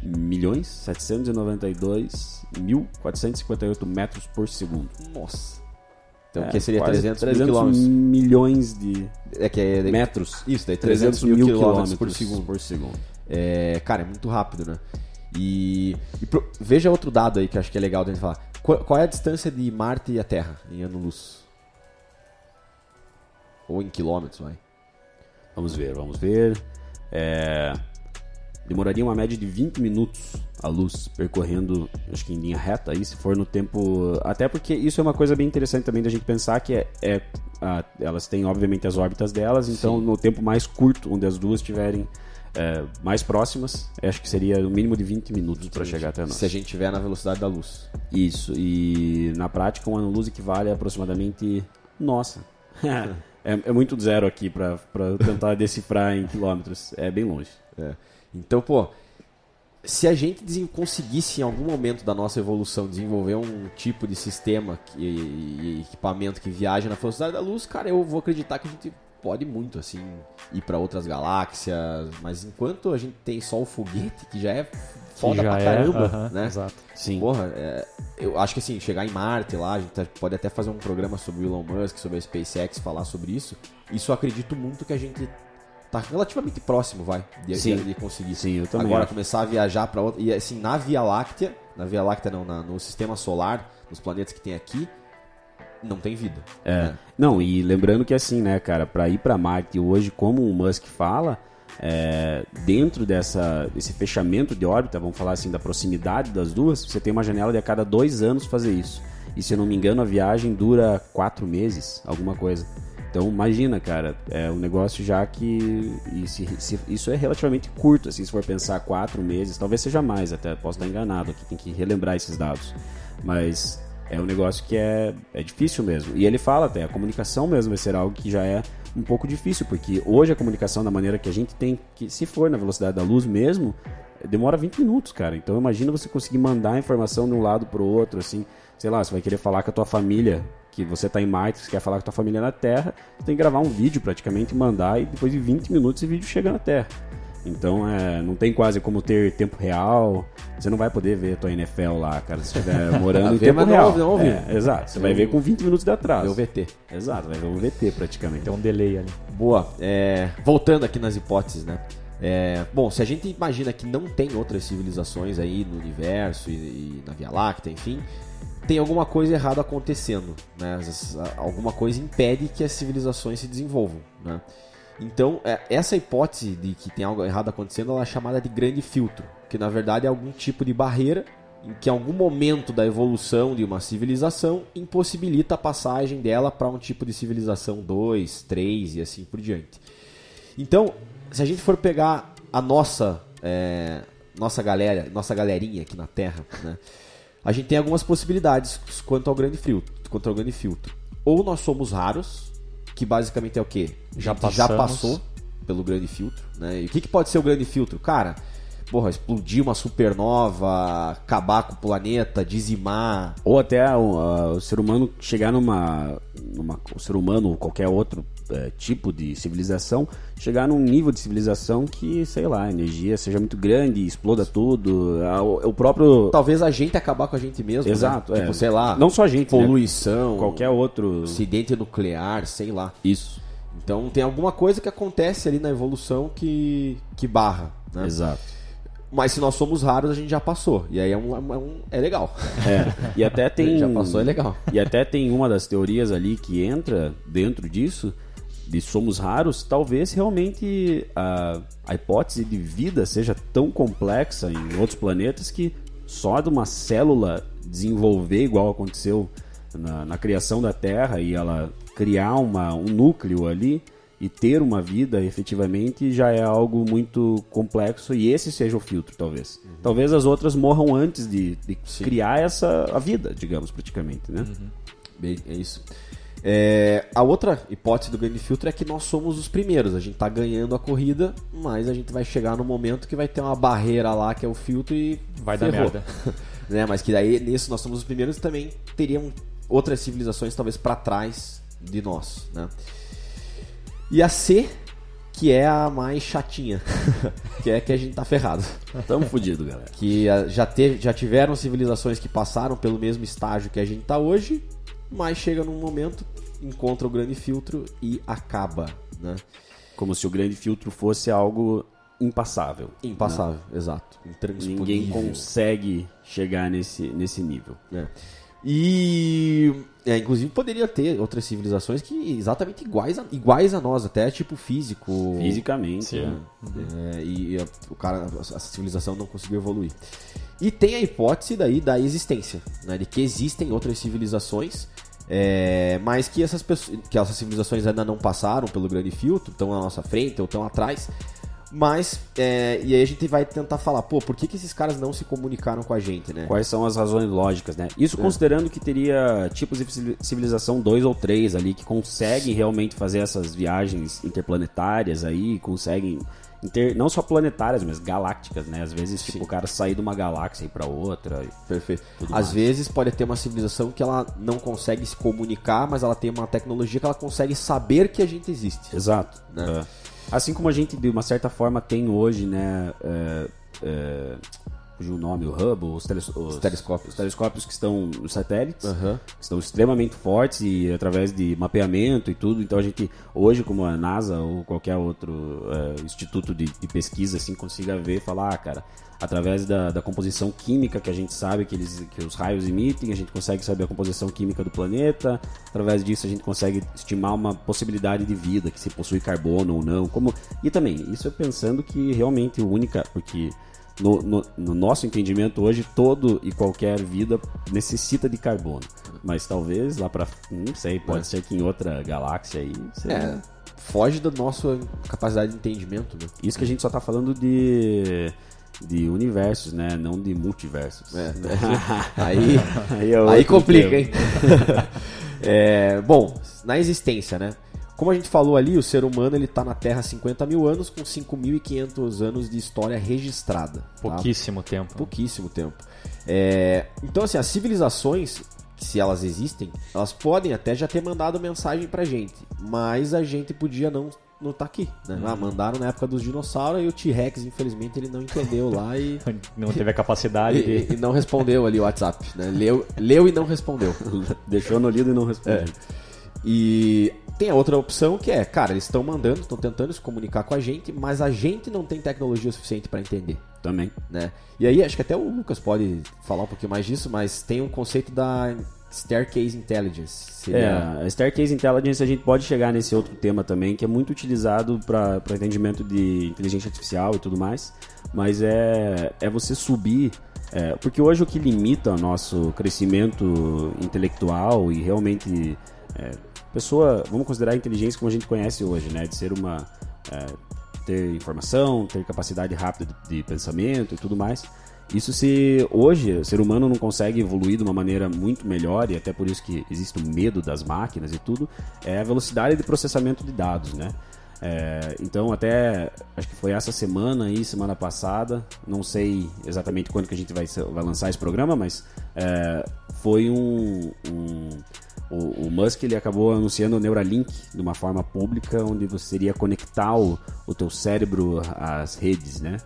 milhões 792 mil 458 metros por segundo. Nossa. Então, É, que seria quase 300, 300 mil quilômetros. milhões de É que é, metros. Isso, daí 300, mil, quilômetros, por segundo. por segundo. É, cara, é muito rápido, né? E, e pro- veja outro dado aí que eu acho que é legal da gente falar. Qual, qual é a distância de Marte e a Terra em ano-luz? Ou em quilômetros, vai. Vamos ver, vamos ver. É, Demoraria uma média de 20 minutos a luz percorrendo, acho que em linha reta aí, se for no tempo. Até porque isso é uma coisa bem interessante também da gente pensar que é. é- a- elas têm, obviamente, as órbitas delas, então no tempo mais curto, onde as duas estiverem é, mais próximas, acho que seria no mínimo de 20 minutos para chegar até nós. Se a gente estiver na velocidade da luz. Isso, e na prática um ano-luz equivale a aproximadamente. Nossa! é, é muito zero aqui para tentar decifrar em quilômetros. É bem longe. É. Então, pô, se a gente conseguisse em algum momento da nossa evolução desenvolver um tipo de sistema que- e, equipamento que viaja na velocidade da luz, cara, eu vou acreditar que a gente pode muito, assim, ir pra outras galáxias. Mas enquanto a gente tem só o foguete, que já é foda já pra é, caramba, aham, né? Exato. Sim. Porra, é, eu acho que assim, chegar em Marte lá, a gente tá- pode até fazer um programa sobre o Elon Musk, sobre a SpaceX, falar sobre isso. Isso eu acredito muito que a gente tá relativamente próximo, vai, de, Sim. de, de conseguir. Sim, eu também Agora acho. começar a viajar para outra. E assim, na Via Láctea, na Via Láctea não, na- no sistema solar, nos planetas que tem aqui, não tem vida. É. Não, e lembrando que assim, né, cara, pra ir pra Marte hoje, como o Musk fala, é, dentro dessa, desse fechamento de órbita, vamos falar assim, da proximidade das duas, você tem uma janela de a cada dois anos fazer isso. E se eu não me engano, a viagem dura quatro meses, alguma coisa. Então imagina, cara, é um negócio já que se- se- isso é relativamente curto, assim, se for pensar quatro meses, talvez seja mais, até posso estar enganado aqui, tem que relembrar esses dados. Mas é um negócio que é, é difícil mesmo. E ele fala até, a comunicação mesmo vai ser algo que já é um pouco difícil, porque hoje a comunicação da maneira que a gente tem, que se for na velocidade da luz mesmo, demora 20 minutos, cara. Então imagina você conseguir mandar a informação de um lado pro outro, assim, sei lá, você vai querer falar com a tua família, que você tá em Marte, você quer falar com a tua família na Terra, você tem que gravar um vídeo praticamente, mandar e depois de 20 minutos esse vídeo chega na Terra. Então é, não tem quase como ter tempo real. Você não vai poder ver a tua NFL lá, cara, se estiver morando em Ver, tempo mas não real. ouve, não ouve. É, exato. Você vai ver com 20 minutos de atraso. Ver o VT. Exato, vai ver um VT praticamente. Tem um delay ali. Boa. É, voltando aqui nas hipóteses, né? É, bom, se a gente imagina que não tem outras civilizações aí no universo e, e na Via Láctea, enfim, tem alguma coisa errada acontecendo, né? Alguma coisa impede que as civilizações se desenvolvam, né? Então, é, essa hipótese de que tem algo errado acontecendo, ela é chamada de grande filtro, que na verdade é algum tipo de barreira em que algum momento da evolução de uma civilização impossibilita a passagem dela para um tipo de civilização 2, 3 e assim por diante. Então, se a gente for pegar a nossa é, nossa galera, nossa galerinha aqui na Terra, né? A gente tem algumas possibilidades quanto ao grande filtro, quanto ao grande filtro. Ou nós somos raros, que basicamente é o quê? Já já passou pelo grande filtro, né? E o que, que pode ser o grande filtro? Cara, porra, explodir uma supernova, acabar com o planeta, dizimar. Ou até o, a- o ser humano chegar numa, numa. O ser humano ou qualquer outro é, tipo de civilização, chegar num nível de civilização que, sei lá, a energia seja muito grande, exploda tudo. a- O, próprio. Talvez a gente acabar com a gente mesmo. né? Exato, é. Tipo, sei lá. Não só a gente, né? Poluição. Qualquer outro. Acidente nuclear, sei lá. Isso. Então tem alguma coisa que acontece ali na evolução que, que barra. Né? Exato. Mas se nós somos raros, a gente já passou. E aí é, um, é, um- é legal. É. E até tem. Já passou, é legal. E até tem uma das teorias ali que entra dentro disso, de somos raros, talvez realmente a, a hipótese de vida seja tão complexa em outros planetas que só de uma célula desenvolver igual aconteceu na, na criação da Terra e ela criar uma, um núcleo ali e ter uma vida efetivamente já é algo muito complexo e esse seja o filtro talvez. Talvez as outras morram antes de, de criar essa a vida digamos praticamente né? Bem, é isso. É, a outra hipótese do grande filtro é que nós somos os primeiros. A gente tá ganhando a corrida, mas a gente vai chegar no momento que vai ter uma barreira lá que é o filtro e Vai dar ferrou. merda. né? Mas que daí nisso nós somos os primeiros e também teriam outras civilizações talvez para trás de nós, né? E a C, que é a mais chatinha, que é que a gente tá ferrado. Tamo fudido galera Que já, teve, já tiveram civilizações que passaram pelo mesmo estágio que a gente tá hoje, mas chega num momento, encontra o grande filtro e acaba, né? como se o grande filtro fosse algo impassável Impassável, exato. né? Intransponível. ninguém consegue chegar nesse nesse nível É. E é, inclusive poderia ter outras civilizações que exatamente iguais a, iguais a nós, até tipo físico. fisicamente né? É, e, e a- o cara, a, a civilização não conseguiu evoluir. E tem a hipótese daí da existência, né, de que existem outras civilizações, é, mas que essas pessoas, que essas civilizações ainda não passaram pelo grande filtro, estão à nossa frente ou estão atrás. Mas, é, e aí a gente vai tentar falar, pô, por que, que esses caras não se comunicaram com a gente, né? Quais são as razões lógicas, né? Isso considerando que teria tipos de civili- civilização 2 ou 3 ali que conseguem realmente fazer essas viagens interplanetárias aí, conseguem inter- não só planetárias, mas galácticas, né? Às vezes, tipo, o cara sair de uma galáxia e ir pra outra. Perfeito. Às mais. vezes pode ter uma civilização que ela não consegue se comunicar, mas ela tem uma tecnologia que ela consegue saber que a gente existe. Exato. Né? É. Assim como a gente, de uma certa forma, tem hoje, né? É, é, o nome, o Hubble, os, teles- os- telescópios. os telescópios que estão nos satélites, Aham. que estão extremamente fortes e através de mapeamento e tudo. Então a gente, hoje, como a NASA ou qualquer outro é, instituto de, de pesquisa, assim, consiga ver e falar, ah, cara, através da, da composição química que a gente sabe que, eles, que os raios emitem, a gente consegue saber a composição química do planeta, através disso a gente consegue estimar uma possibilidade de vida, que se possui carbono ou não. Como... E também, isso é pensando que realmente a única. Porque no, no- no nosso entendimento hoje, todo e qualquer vida necessita de carbono. Mas talvez lá pra. Não sei, pode ser que em outra galáxia aí. É, foge da nossa capacidade de entendimento, né? Isso que a gente só tá falando de. De universos, né? Não de multiversos. É, aí, Aí, é aí complica, tema. hein? É, bom, na existência, né? Como a gente falou ali, o ser humano ele tá na Terra há 50 mil anos, com 5.500 anos de história registrada. tá? Pouquíssimo tempo. Pouquíssimo tempo. É, então, assim, as civilizações, se elas existem, elas podem até já ter mandado mensagem pra gente, mas a gente podia não não tá aqui, né? Ah, mandaram na época dos dinossauros e o T-Rex, infelizmente, ele não entendeu lá e, Não teve a capacidade e, de. e não respondeu ali o WhatsApp, né? Leu, leu e não respondeu. Deixou no lido e não respondeu. E tem a outra opção que é, cara, eles estão mandando, estão tentando se comunicar com a gente, mas a gente não tem tecnologia suficiente para entender. Também. né? E aí, acho que até o Lucas pode falar um pouquinho mais disso, mas tem um conceito da Staircase Intelligence. Seria... É, Staircase Intelligence a gente pode chegar nesse outro tema também, que é muito utilizado para atendimento de inteligência artificial e tudo mais, mas é, é você subir. É, porque hoje o que limita o nosso crescimento intelectual e realmente. É, pessoa, vamos considerar a inteligência como a gente conhece hoje, né? De ser uma. É, ter informação, ter capacidade rápida de, de pensamento e tudo mais. Isso se hoje o ser humano não consegue evoluir de uma maneira muito melhor, e até por isso que existe o medo das máquinas e tudo, é a velocidade de processamento de dados, né? É, então até acho que foi essa semana aí, semana passada, não sei exatamente quando que a gente vai, vai lançar esse programa, mas é, foi um, um o, o, Musk ele acabou anunciando o Neuralink de uma forma pública, onde você iria conectar o, o teu cérebro às redes, né?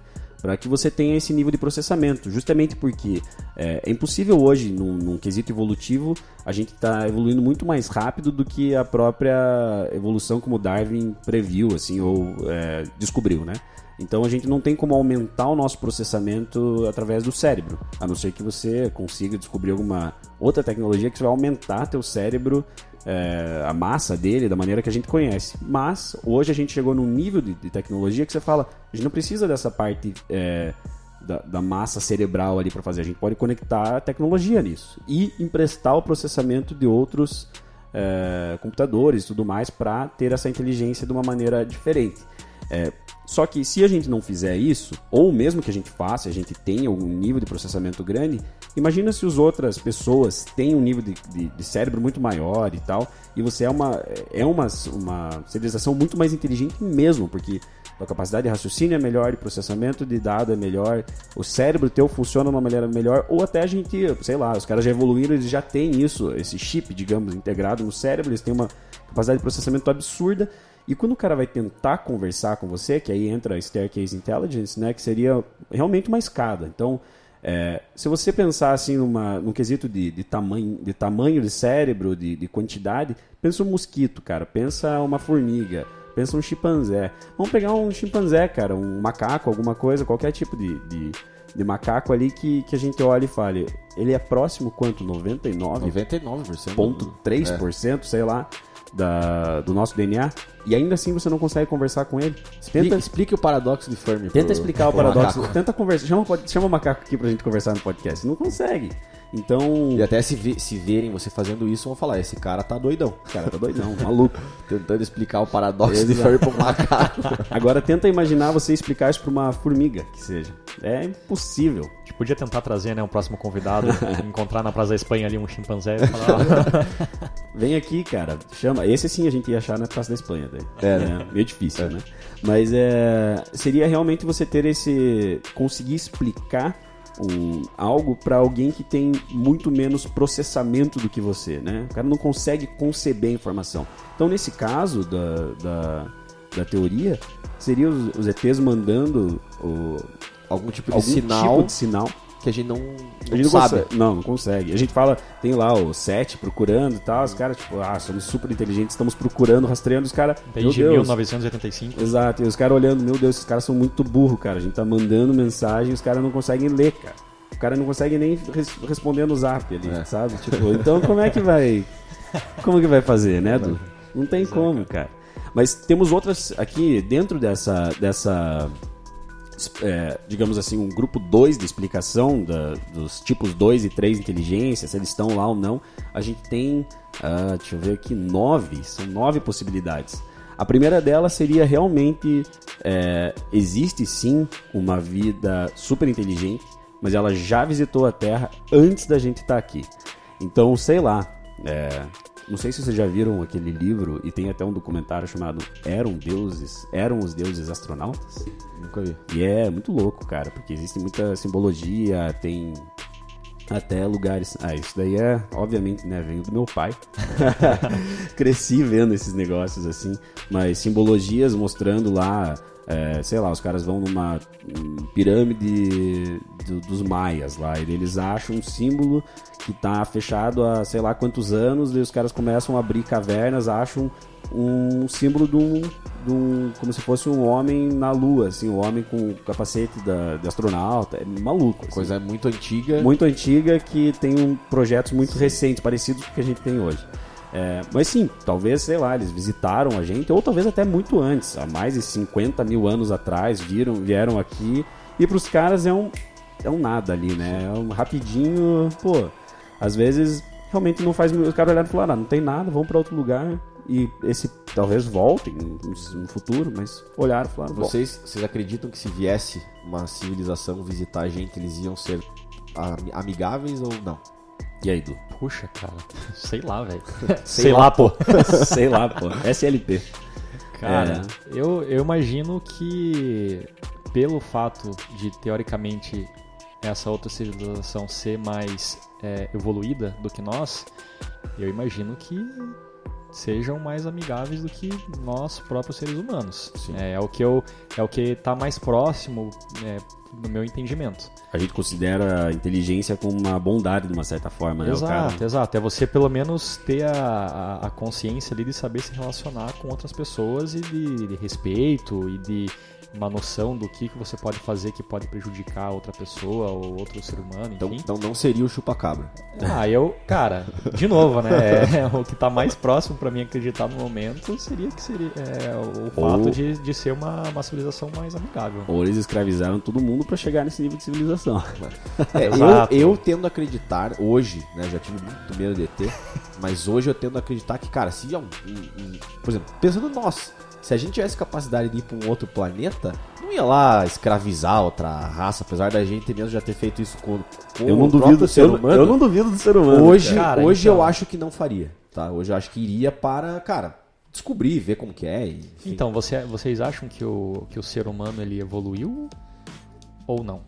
Para que você tenha esse nível de processamento, justamente porque é, é impossível hoje, num, num, quesito evolutivo, a gente está evoluindo muito mais rápido do que a própria evolução como Darwin previu, assim, ou é, descobriu, né? Então a gente não tem como aumentar o nosso processamento através do cérebro, a não ser que você consiga descobrir alguma outra tecnologia que vai aumentar teu cérebro é, a massa dele da maneira que a gente conhece. Mas hoje a gente chegou num nível de, de tecnologia que você fala, a gente não precisa dessa parte é, da, da, massa cerebral ali para fazer. A gente pode conectar a tecnologia nisso e emprestar o processamento de outros é, computadores e tudo mais para ter essa inteligência de uma maneira diferente. É, só que se a gente não fizer isso, ou mesmo que a gente faça, a gente tenha um nível de processamento grande, imagina se as outras pessoas têm um nível de, de, de, cérebro muito maior e tal, e você é uma, é uma, uma civilização muito mais inteligente mesmo, porque a capacidade de raciocínio é melhor, de processamento de dado é melhor, o cérebro teu funciona de uma maneira melhor, ou até a gente, sei lá, os caras já evoluíram, eles já têm isso, esse chip, digamos, integrado no cérebro, eles têm uma capacidade de processamento absurda, e quando o cara vai tentar conversar com você, que aí entra a Staircase Intelligence, né, que seria realmente uma escada. Então, é, se você pensar assim numa, num quesito de, de, tamanho, de tamanho de cérebro, de, de quantidade, pensa um mosquito, cara, pensa uma formiga, pensa um chimpanzé. Vamos pegar um chimpanzé, cara, um macaco, alguma coisa, qualquer tipo de, de, de macaco ali que, que a gente olha e fale, ele é próximo quanto? 99? 99%. Ponto 3%, é. sei lá da, do nosso DNA e ainda assim você não consegue conversar com ele. Tenta, explique o paradoxo de Fermi. Tenta pro, explicar o paradoxo. Macaco. Tenta conversar. Chama, chama o macaco aqui pra gente conversar no podcast. Não consegue. Então. E até se, vi, se verem você fazendo isso, vão falar: esse cara tá doidão. Esse cara tá doidão, maluco. Tentando explicar o paradoxo de Fermi pro macaco. Agora tenta imaginar você explicar isso pra uma formiga, que seja. É impossível. A gente podia tentar trazer, né, um próximo convidado, encontrar na Praça da Espanha ali um chimpanzé e falar. Vem aqui, cara, chama. Esse sim a gente ia achar na Praça da Espanha, daí. É, né? meio difícil, é. né? Mas é, seria realmente você ter esse. conseguir explicar um, algo para alguém que tem muito menos processamento do que você, né? O cara não consegue conceber a informação. Então, nesse caso da, da, da teoria, seria os, os ETs mandando o, algum tipo de algum sinal, tipo de sinal que a gente não, não a gente sabe. Consegue. Não, não consegue. A gente fala, tem lá o set procurando e tal, os caras, tipo, ah, somos super inteligentes, estamos procurando, rastreando os caras. Desde 1985. Exato, e os caras olhando, meu Deus, esses caras são muito burros, cara. A gente tá mandando mensagem os caras não conseguem ler, cara. O cara não consegue nem res responder no zap ali, é. sabe? Tipo, então como é que vai. Como que vai fazer, né, Du? Não tem como, cara. Mas temos outras aqui dentro dessa. dessa é, digamos assim, um grupo 2 de explicação da, dos tipos 2 e 3 de inteligência, se eles estão lá ou não, a gente tem, uh, deixa eu ver aqui, nove, são nove possibilidades. A primeira delas seria realmente, é, existe sim uma vida super inteligente, mas ela já visitou a Terra antes da gente estar tá aqui. Então, sei lá, é, não sei se vocês já viram aquele livro e tem até um documentário chamado Eram Deuses, Eram os Deuses Astronautas. Nunca vi. E é muito louco, cara, porque existe muita simbologia, tem até lugares. Ah, isso daí é, obviamente, né? Veio do meu pai. Cresci vendo esses negócios assim, mas simbologias mostrando lá é, sei lá, os caras vão numa pirâmide do, dos maias lá, e eles acham um símbolo que tá fechado há sei lá quantos anos, e os caras começam a abrir cavernas, acham um símbolo de um, de um- como se fosse um homem na lua, assim, um homem com capacete da, de astronauta, é maluco. assim. Coisa muito antiga. muito antiga que tem um, projetos muito recentes, parecidos com o que a gente tem hoje. É, mas sim, talvez, sei lá, eles visitaram a gente, ou talvez até muito antes, há mais de 50 mil anos atrás, viram, vieram aqui, e pros caras é um, é um nada ali, né? É um rapidinho, pô, às vezes realmente não faz. Os caras olharam e falaram, ah, não tem nada, vamos pra outro lugar, e esse talvez voltem no, futuro, mas olharam e falaram, "Bom, Vocês, vocês acreditam que se viesse uma civilização visitar a gente, eles iam ser ami- amigáveis ou não? E aí, Du? Puxa, cara. Sei lá, velho. Sei Sei lá, lá, pô. sei lá, pô, SLP. Cara, eu, eu imagino que pelo fato de, teoricamente, essa outra civilização ser mais é, evoluída do que nós, eu imagino que sejam mais amigáveis do que nós próprios seres humanos. É, é o que eu é o que está mais próximo é, do meu entendimento. A gente considera a inteligência como uma bondade de uma certa forma, né? Exato, exato. É você pelo menos ter a, a, a consciência ali de saber se relacionar com outras pessoas e de, de respeito e de uma noção do que, que você pode fazer que pode prejudicar outra pessoa ou outro ser humano, Então, então não seria o chupacabra. Ah, eu, cara, de novo, né? é, o que tá mais próximo pra mim acreditar no momento seria que seria é, o fato Ou- de, de ser uma, uma civilização mais amigável. Ou eles escravizaram todo mundo pra chegar nesse nível de civilização. É, eu, eu tendo a acreditar, hoje, né, já tive muito medo de ET, mas hoje eu tendo a acreditar que, cara, se é um, um- um- Por exemplo, pensando nós, se a gente tivesse capacidade de ir pra um outro planeta, não ia lá escravizar outra raça, apesar da gente mesmo já ter feito isso com, com Eu não o duvido ser humano. Eu não duvido do ser humano. Hoje, Cara, hoje então- eu acho que não faria, tá? Hoje eu acho que iria para, cara, descobrir, ver como que é. enfim. Então, você, vocês acham que o, que o ser humano ele evoluiu ou não?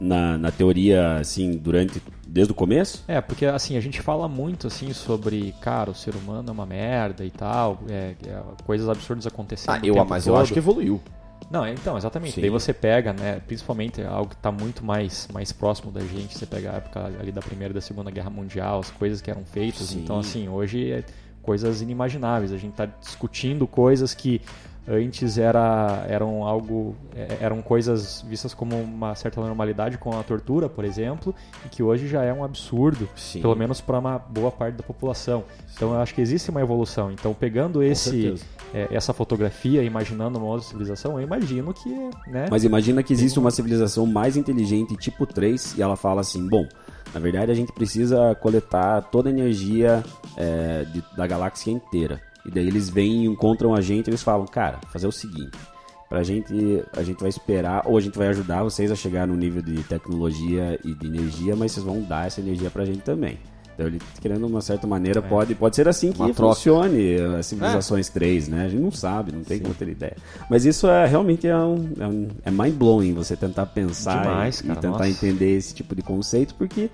Na, na teoria, assim, durante. Desde o começo? É, porque assim, a gente fala muito assim sobre, cara, o ser humano é uma merda e tal, é, é, coisas absurdas acontecendo. ah, o eu, tempo mas eu todo. acho que evoluiu. Não, então, exatamente. Sim. Daí você pega, né, principalmente algo que está muito mais, mais próximo da gente, você pega a época ali da Primeira e da Segunda Guerra Mundial, as coisas que eram feitas. Sim. Então, assim, hoje é coisas inimagináveis. A gente está discutindo coisas que antes era, eram algo é, eram coisas vistas como uma certa normalidade com a tortura por exemplo e que hoje já é um absurdo Sim. pelo menos para uma boa parte da população então eu acho que existe uma evolução então pegando esse é, essa fotografia imaginando uma outra civilização eu imagino que né Mas imagina que existe uma civilização mais inteligente, tipo 3, e ela fala assim: bom, na verdade a gente precisa coletar toda a energia é, de- da galáxia inteira. E daí eles vêm e encontram a gente e eles falam: cara, fazer o seguinte. Pra gente, a gente vai esperar, ou a gente vai ajudar vocês a chegar no nível de tecnologia e de energia, mas vocês vão dar essa energia pra gente também. Então, ele, querendo de uma certa maneira, pode, pode ser assim que Uma troca. funcione as civilizações 3, né? A gente não sabe, não tem como ter ideia. Mas isso é realmente é, um, é, um- é mind-blowing você tentar pensar Demais, e, e cara, tentar nossa. entender esse tipo de conceito, porque,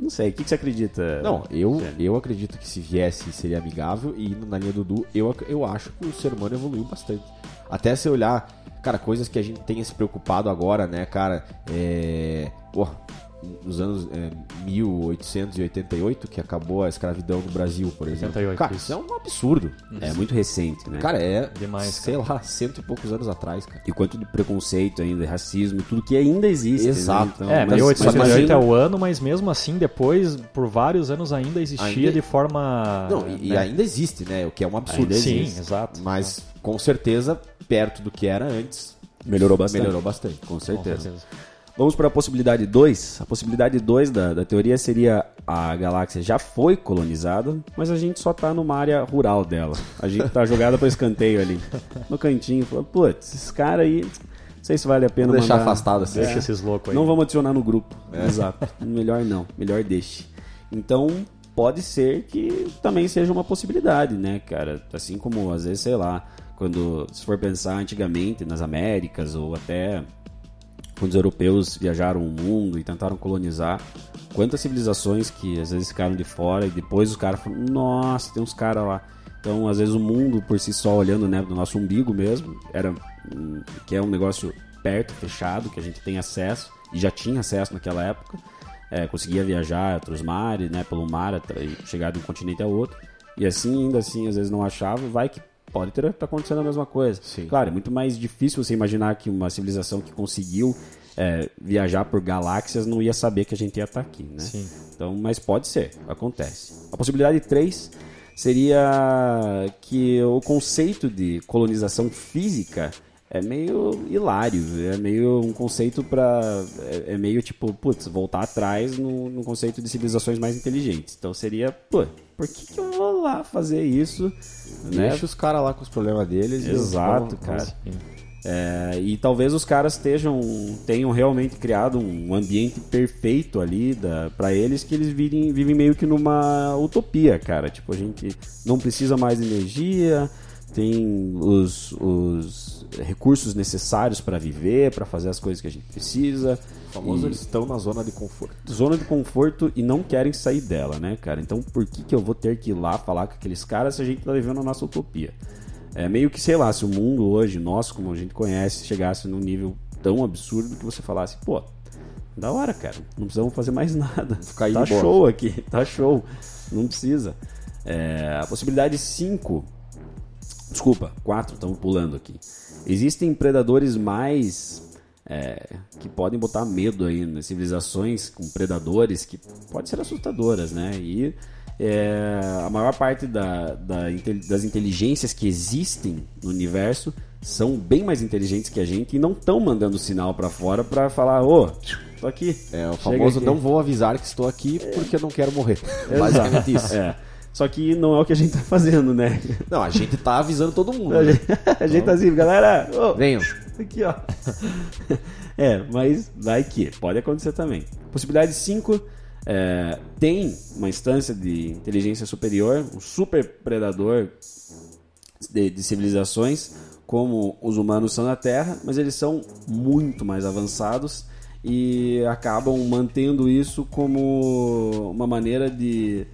não sei, o que, que você acredita? Não, eu, eu acredito que se viesse seria amigável e indo na linha do Du, eu, eu acho que o ser humano evoluiu bastante. Até se olhar, cara, coisas que a gente tenha se preocupado agora, né, cara, é. Porra, nos anos é, 1888, que acabou a escravidão no Brasil, por exemplo. 88, cara, isso. isso é um absurdo. É muito recente, né? Cara, é, Demais, sei lá, cento e poucos anos atrás, cara. e quanto de preconceito ainda, racismo, tudo que ainda existe. Exato. Né? Então, É, mas- 1888 mas é o ano, mas mesmo assim, depois, por vários anos ainda existia Ainda- de forma. Não, e, e né? ainda existe, né? O que é um absurdo. Ainda Sim, exato. Mas, com certeza, perto do que era antes, melhorou bastante. melhorou bastante. Com Com certeza. Vamos para a possibilidade 2. A possibilidade 2 da, da teoria seria a galáxia já foi colonizada, mas a gente só tá numa área rural dela. A gente tá jogada para escanteio ali, no cantinho. Falando, putz, esses caras aí, não sei se vale a pena Vamos deixar mandar- afastado assim. Deixa esses loucos aí. Não vamos adicionar no grupo. Exato. Melhor não, melhor deixe. Então, pode ser que também seja uma possibilidade, né, cara? Assim como, às vezes, sei lá, quando, se for pensar antigamente nas Américas ou até quando os europeus viajaram o mundo e tentaram colonizar, quantas civilizações que às vezes ficaram de fora e depois os caras falam, nossa, tem uns caras lá. Então, às vezes o mundo por si só olhando, né, do nosso umbigo mesmo, era que é um negócio perto, fechado, que a gente tem acesso e já tinha acesso naquela época. É, conseguia viajar outros mares, né, pelo mar, chegar de um continente ao outro. e assim, ainda assim, às vezes não achava, vai que pode ter tá acontecendo a mesma coisa. Sim. Claro, é muito mais difícil você imaginar que uma civilização que conseguiu é, viajar por galáxias não ia saber que a gente ia estar aqui, né? Sim. Então, mas pode ser, acontece. A possibilidade 3 seria que o conceito de colonização física é meio hilário, é meio um conceito para é, é meio tipo, putz, voltar atrás no, no conceito de civilizações mais inteligentes. Então seria, pô, por que, que eu lá fazer isso? né? Deixa os caras lá com os problemas deles. e Exato, cara. É, e talvez os caras estejam tenham realmente criado um ambiente perfeito ali para eles que eles vivem, vivem meio que numa utopia, cara. Tipo, a gente não precisa mais de energia, tem os, os recursos necessários para viver, para fazer as coisas que a gente precisa. Famoso, E- eles estão na zona de conforto. zona de conforto e não querem sair dela, né, cara? Então por que, que eu vou ter que ir lá falar com aqueles caras se a gente tá vivendo a nossa utopia? É meio que, sei lá, se o mundo hoje, nosso, como a gente conhece, chegasse num nível tão absurdo que você falasse, pô, da hora, cara, não precisamos fazer mais nada. Ficar tá show aqui, tá show. Não precisa. É, a possibilidade 5 Desculpa, quatro, estamos pulando aqui. Existem predadores mais é, que podem botar medo aí nas civilizações com predadores que podem ser assustadoras, né? E é, a maior parte da- da das inteligências que existem no universo são bem mais inteligentes que a gente e não estão mandando sinal pra fora pra falar, ô, tô aqui. É o famoso aqui." não vou avisar que estou aqui porque eu não quero morrer. Basicamente isso. É. Só que não é o que a gente tá fazendo, né? Não, a gente tá avisando todo mundo. A né? gente, a gente tá assim, galera, ô, Venham. Aqui, ó. é, mas vai que pode acontecer também. Possibilidade 5 é, tem uma instância de inteligência superior, um super predador de, de civilizações, como os humanos são na Terra, mas eles são muito mais avançados e acabam mantendo isso como uma maneira de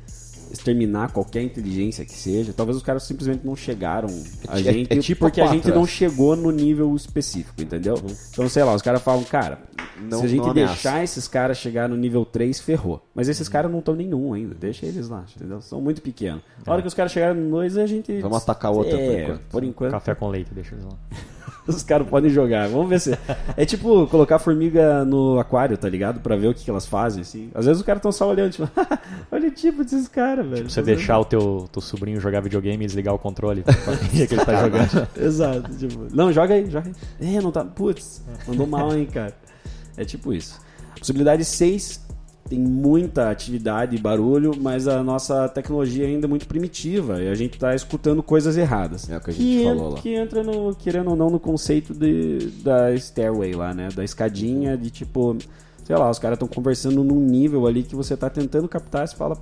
exterminar qualquer inteligência que seja. Talvez os caras simplesmente não chegaram a É- gente é tipo porque a gente não é. chegou no nível específico, entendeu? Então, sei lá, os caras falam, cara, Não- se a gente deixar esses caras chegar no nível 3, ferrou. Mas esses caras não estão nenhum ainda, deixa eles lá, entendeu? São muito pequenos. A hora que os caras chegarem no 2, a gente... Vamos atacar outra é, por enquanto. Por enquanto, Café com leite, deixa eles lá. os caras podem jogar. Vamos ver se. É tipo colocar formiga no aquário, tá ligado? Pra ver o que, que elas fazem, assim. Às vezes os caras tão só olhando, tipo, olha o tipo desses caras, velho. Você deixar o teu, teu sobrinho jogar videogame e desligar o controle pra fingir que ele tá jogando. Exato, tipo, não, joga aí, joga aí. É, não tá. Putz, mandou mal, hein, cara. É tipo isso. Possibilidade 6 tem muita atividade e barulho, mas a nossa tecnologia ainda é muito primitiva e a gente tá escutando coisas erradas. É o que a gente falou lá. Que entra no, querendo ou não, no conceito de, da stairway lá, né? Da escadinha de tipo, sei lá, os caras estão conversando num nível ali que você tá tentando captar e você fala,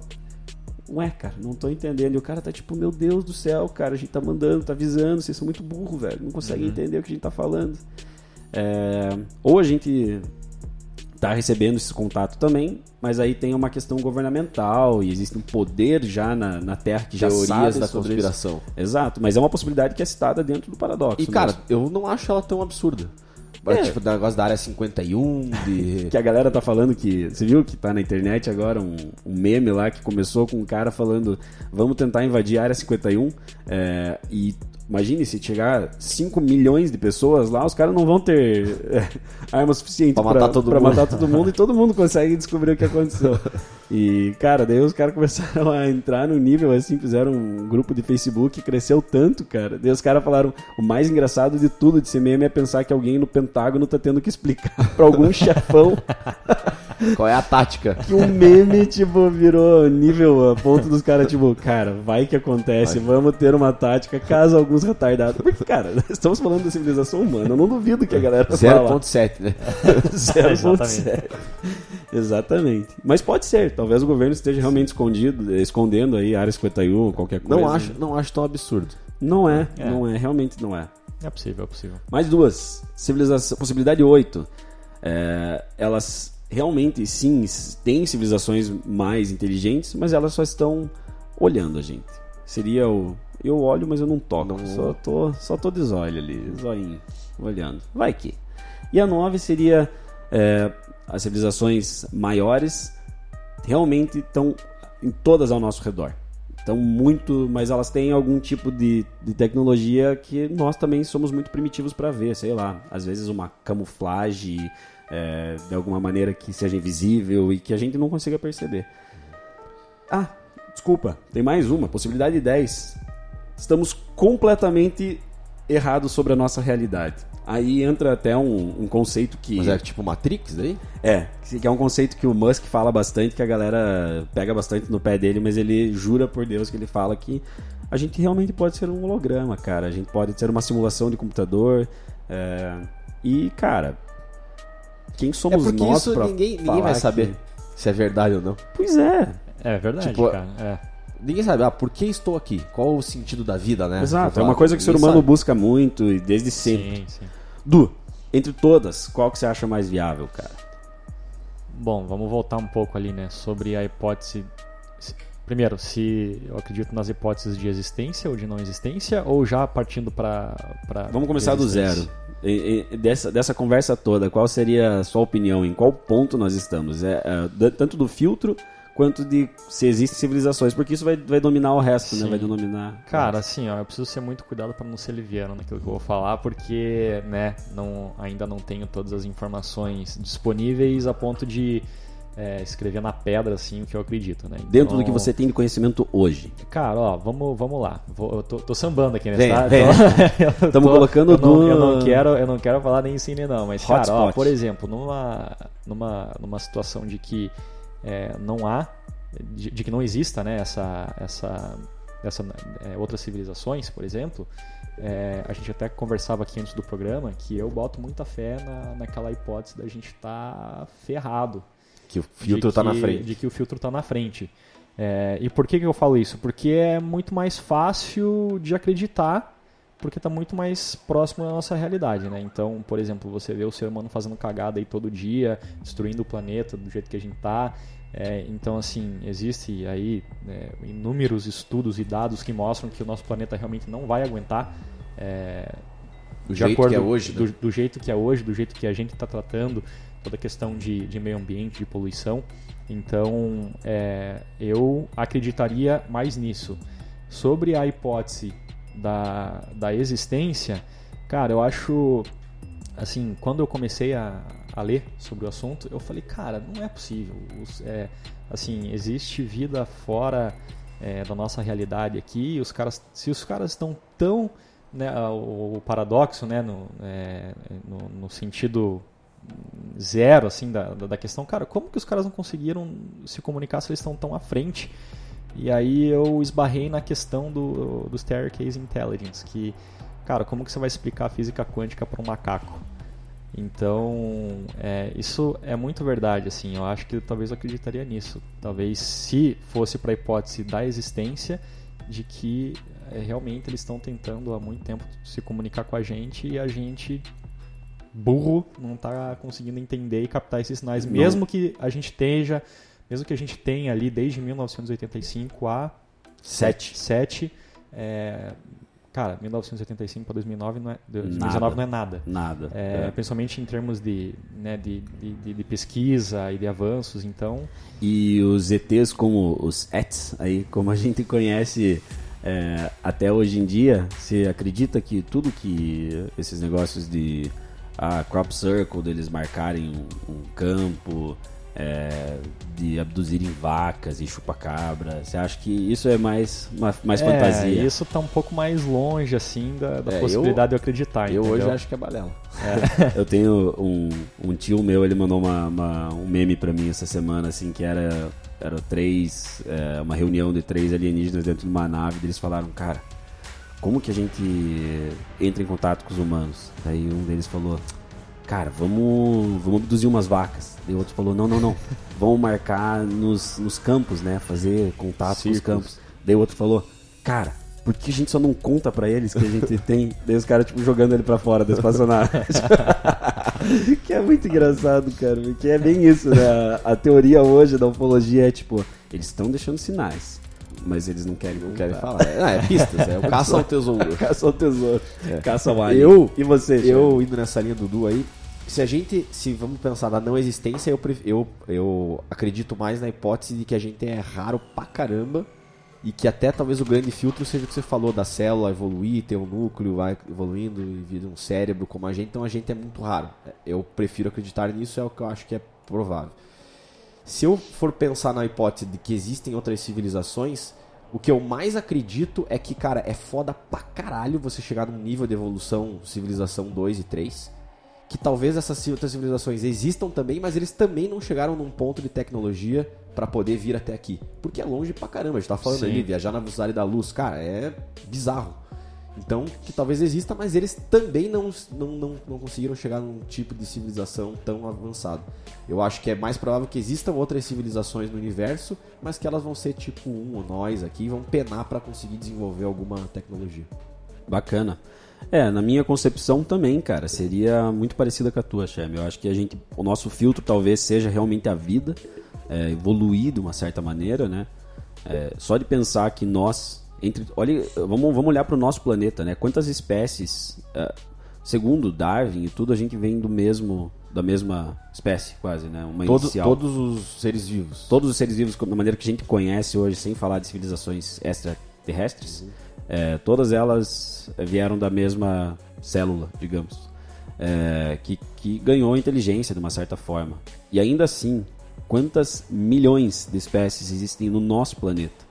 Ué, cara, não tô entendendo. E o cara tá tipo, meu Deus do céu, cara, a gente tá mandando, tá avisando, vocês são muito burro, velho. Não conseguem entender o que a gente tá falando. É, ou a gente tá recebendo esse contato também, mas aí tem uma questão governamental e existe um poder já na, na Terra que já Teorias sabe da sobre conspiração. Isso. Exato, mas é uma possibilidade que é citada dentro do paradoxo. E, cara, mesmo. eu não acho ela tão absurda. É. Tipo, o negócio da área 51, de. que a galera tá falando que. Você viu que tá na internet agora um, um meme lá que começou com um cara falando: vamos tentar invadir a área 51. É, e imagine se chegar 5 milhões de pessoas lá, os caras não vão ter é, arma suficiente Pra matar todo pra mundo. matar todo mundo e todo mundo consegue descobrir o que aconteceu. E, cara, daí os caras começaram a entrar no nível assim, fizeram um grupo de Facebook, cresceu tanto, cara. Daí os caras falaram: o mais engraçado de tudo de ser meme é pensar que alguém no Pentágono tá tendo que explicar pra algum chefão Qual é a tática? que um meme, tipo, virou nível a ponto dos caras, tipo, cara, vai que acontece, vamos ter uma tática caso alguns retardados. Porque, cara, estamos falando da civilização humana, eu não duvido que a galera fala 0.7, né? 0.7. Exatamente. Mas pode ser, talvez o governo esteja realmente escondido, escondendo aí a área 51, qualquer coisa. Não acho, não acho tão absurdo. Não é, É. não é, realmente não é. É possível, é possível. Mais duas. Civilização, possibilidade 8. É, elas realmente, sim, têm civilizações mais inteligentes, mas elas só estão olhando a gente. Seria o. Eu olho, mas eu não toco. Não- Só, tô, só tô de zóio ali, zoinho, olhando. Vai que. E a 9 seria. é, as civilizações maiores realmente estão em todas ao nosso redor. estão muito, mas elas têm algum tipo de, de tecnologia que nós também somos muito primitivos para ver, sei lá, às vezes uma camuflagem é, de alguma maneira que seja invisível e que a gente não consiga perceber. Ah, desculpa, tem mais uma, possibilidade 10. Estamos completamente errados sobre a nossa realidade. Aí entra até um, um conceito que. Mas é tipo Matrix daí? É, que é um conceito que o Musk fala bastante, que a galera pega bastante no pé dele, mas ele jura por Deus que ele fala que a gente realmente pode ser um holograma, cara. A gente pode ser uma simulação de computador. É... E, cara, quem somos é porque nós isso pra ninguém, ninguém falar vai saber que- se é verdade ou não. Pois é. É verdade, Tipo, cara. É. Ninguém sabe, ah, por que estou aqui? Qual o sentido da vida, né? Exato. É uma coisa que o ser humano sabe. busca muito e desde sempre. Sim, sim. Du, entre todas, qual que você acha mais viável, cara? Bom, vamos voltar um pouco ali, né, sobre a hipótese. se- Primeiro, se eu acredito nas hipóteses de existência ou de não existência, ou já partindo para. Vamos começar do zero. E- e- dessa, dessa conversa toda, qual seria a sua opinião? Em qual ponto nós estamos? É, é, tanto do filtro quanto de se existem civilizações, porque isso vai, vai dominar o resto, né? Sim. Vai dominar. Cara, assim, ó, eu preciso ser muito cuidado para não ser liviano naquilo que eu vou falar, porque, né, não, ainda não tenho todas as informações disponíveis a ponto de é, escrever na pedra, assim, o que eu acredito, né? dentro do Então, que você tem de conhecimento hoje. Cara, ó, vamos, vamos lá. Vou, eu tô, tô sambando aqui, né? Venha, tá? Eu Tamo tô- colocando eu não, do- eu não quero, eu não quero falar nem sim nem não, mas cara, ó, por exemplo, numa numa numa situação de que é, não há de, de que não exista, né, essa essa essa é, outras civilizações, por exemplo, é, a gente até conversava aqui antes do programa que eu boto muita fé na, naquela hipótese da gente estar ferrado Que o filtro de tá na frente. De que o filtro tá na frente. É, e por que, que eu falo isso? Porque é muito mais fácil de acreditar, porque está muito mais próximo da nossa realidade, né? Então, por exemplo, você vê o ser humano fazendo cagada aí todo dia, destruindo o planeta do jeito que a gente tá. É, então, assim, existe aí né, inúmeros estudos e dados que mostram que o nosso planeta realmente não vai aguentar. é, Do de jeito acordo que é hoje, do, né? do jeito que é hoje, do jeito que a gente está tratando toda a questão de, de meio ambiente, de poluição. Então, é, eu acreditaria mais nisso. Sobre a hipótese da, da existência, cara, eu acho assim, quando eu comecei a, a ler sobre o assunto, eu falei, cara, não é possível. Os- é, assim, existe vida fora é, da nossa realidade aqui. Os caras, se os caras estão tão, né, o, o paradoxo, né, no, é, no, no sentido zero, assim, da da questão, cara, como que os caras não conseguiram se comunicar se eles estão tão à frente? E aí eu esbarrei na questão do, do Staircase Intelligence, que, cara, como que você vai explicar a física quântica para um macaco? Então, é, isso é muito verdade, assim, eu acho que talvez eu acreditaria nisso. Talvez se fosse para a hipótese da existência, de que é, realmente eles estão tentando há muito tempo se comunicar com a gente e a gente, burro, não está conseguindo entender e captar esses sinais, Não. mesmo que a gente esteja, mesmo que a gente tenha ali desde 1985 a Sete. 7, é, cara, 1985 para 2009 não é, 2019 Nada. não é nada. Nada. É, É. Principalmente em termos de, né, de, de, de- de pesquisa e de avanços, então E os ETs como os ETs, aí, como a gente conhece é, até hoje em dia, você acredita que tudo que esses negócios de a crop circle, deles marcarem um, um campo, é, de abduzirem vacas e chupacabra, você acha que isso é mais, mais é, fantasia? isso tá um pouco mais longe assim da, da É, eu- possibilidade de eu acreditar. Eu hoje entendeu? acho que é balela. Eu tenho um, um tio meu, ele mandou uma, uma- um meme pra mim essa semana, assim, que era, era três, é, uma reunião de três alienígenas dentro de uma nave, e eles falaram, cara, como que a gente entra em contato com os humanos? Aí um deles falou, cara, vamos, vamos abduzir umas vacas. E o outro falou, não, não, não, vamos marcar nos, nos campos, né, fazer contato com os campos. Daí o outro falou, cara, por que a gente só não conta pra eles que a gente tem? Daí os caras, tipo, jogando ele pra fora da espaçonave. que é muito engraçado, cara. Porque é bem isso, né? A teoria hoje da ufologia é, tipo, eles estão deixando sinais, mas eles não querem Não querem falar. É, não, é pistas, é o caça ao tesouro. Caça ao tesouro. Caça ao alien. Eu- E você, Eu indo nessa linha do Du aí, se a gente, se vamos pensar na não existência, eu, pref- eu, eu acredito mais na hipótese de que a gente é raro pra caramba e que até talvez o grande filtro seja o que você falou da célula evoluir, ter um núcleo, vai evoluindo e vir um cérebro como a gente, então a gente é muito raro. Eu prefiro acreditar nisso, é o que eu acho que é provável. Se eu for pensar na hipótese de que existem outras civilizações, o que eu mais acredito é que, cara, é foda pra caralho você chegar num nível de evolução, civilização 2 e 3. Que talvez essas outras civilizações existam também, mas eles também não chegaram num ponto de tecnologia para poder vir até aqui. Porque é longe pra caramba, a gente tá falando Sim. ali, viajar na velocidade da luz, cara, é bizarro. Então, que talvez exista, mas eles também não, não, não, não conseguiram chegar num tipo de civilização tão avançado. Eu acho que é mais provável que existam outras civilizações no universo, mas que elas vão ser tipo um ou nós aqui vão penar para conseguir desenvolver alguma tecnologia. Bacana. É, na minha concepção também, cara, seria muito parecida com a tua, Shem. Eu acho que a gente, o nosso filtro talvez seja realmente a vida, é, evoluir de uma certa maneira, né? É, só de pensar que nós, entre, olha, vamos, vamos olhar para o nosso planeta, né? Quantas espécies, é, segundo Darwin e tudo, a gente vem do mesmo, da mesma espécie, quase, né? Uma Todo, inicial. todos os seres vivos. Todos os seres vivos, da maneira que a gente conhece hoje, sem falar de civilizações extraterrestres, é, todas elas vieram da mesma célula, digamos, é, que, que ganhou inteligência de uma certa forma. E ainda assim, quantas milhões de espécies existem no nosso planeta?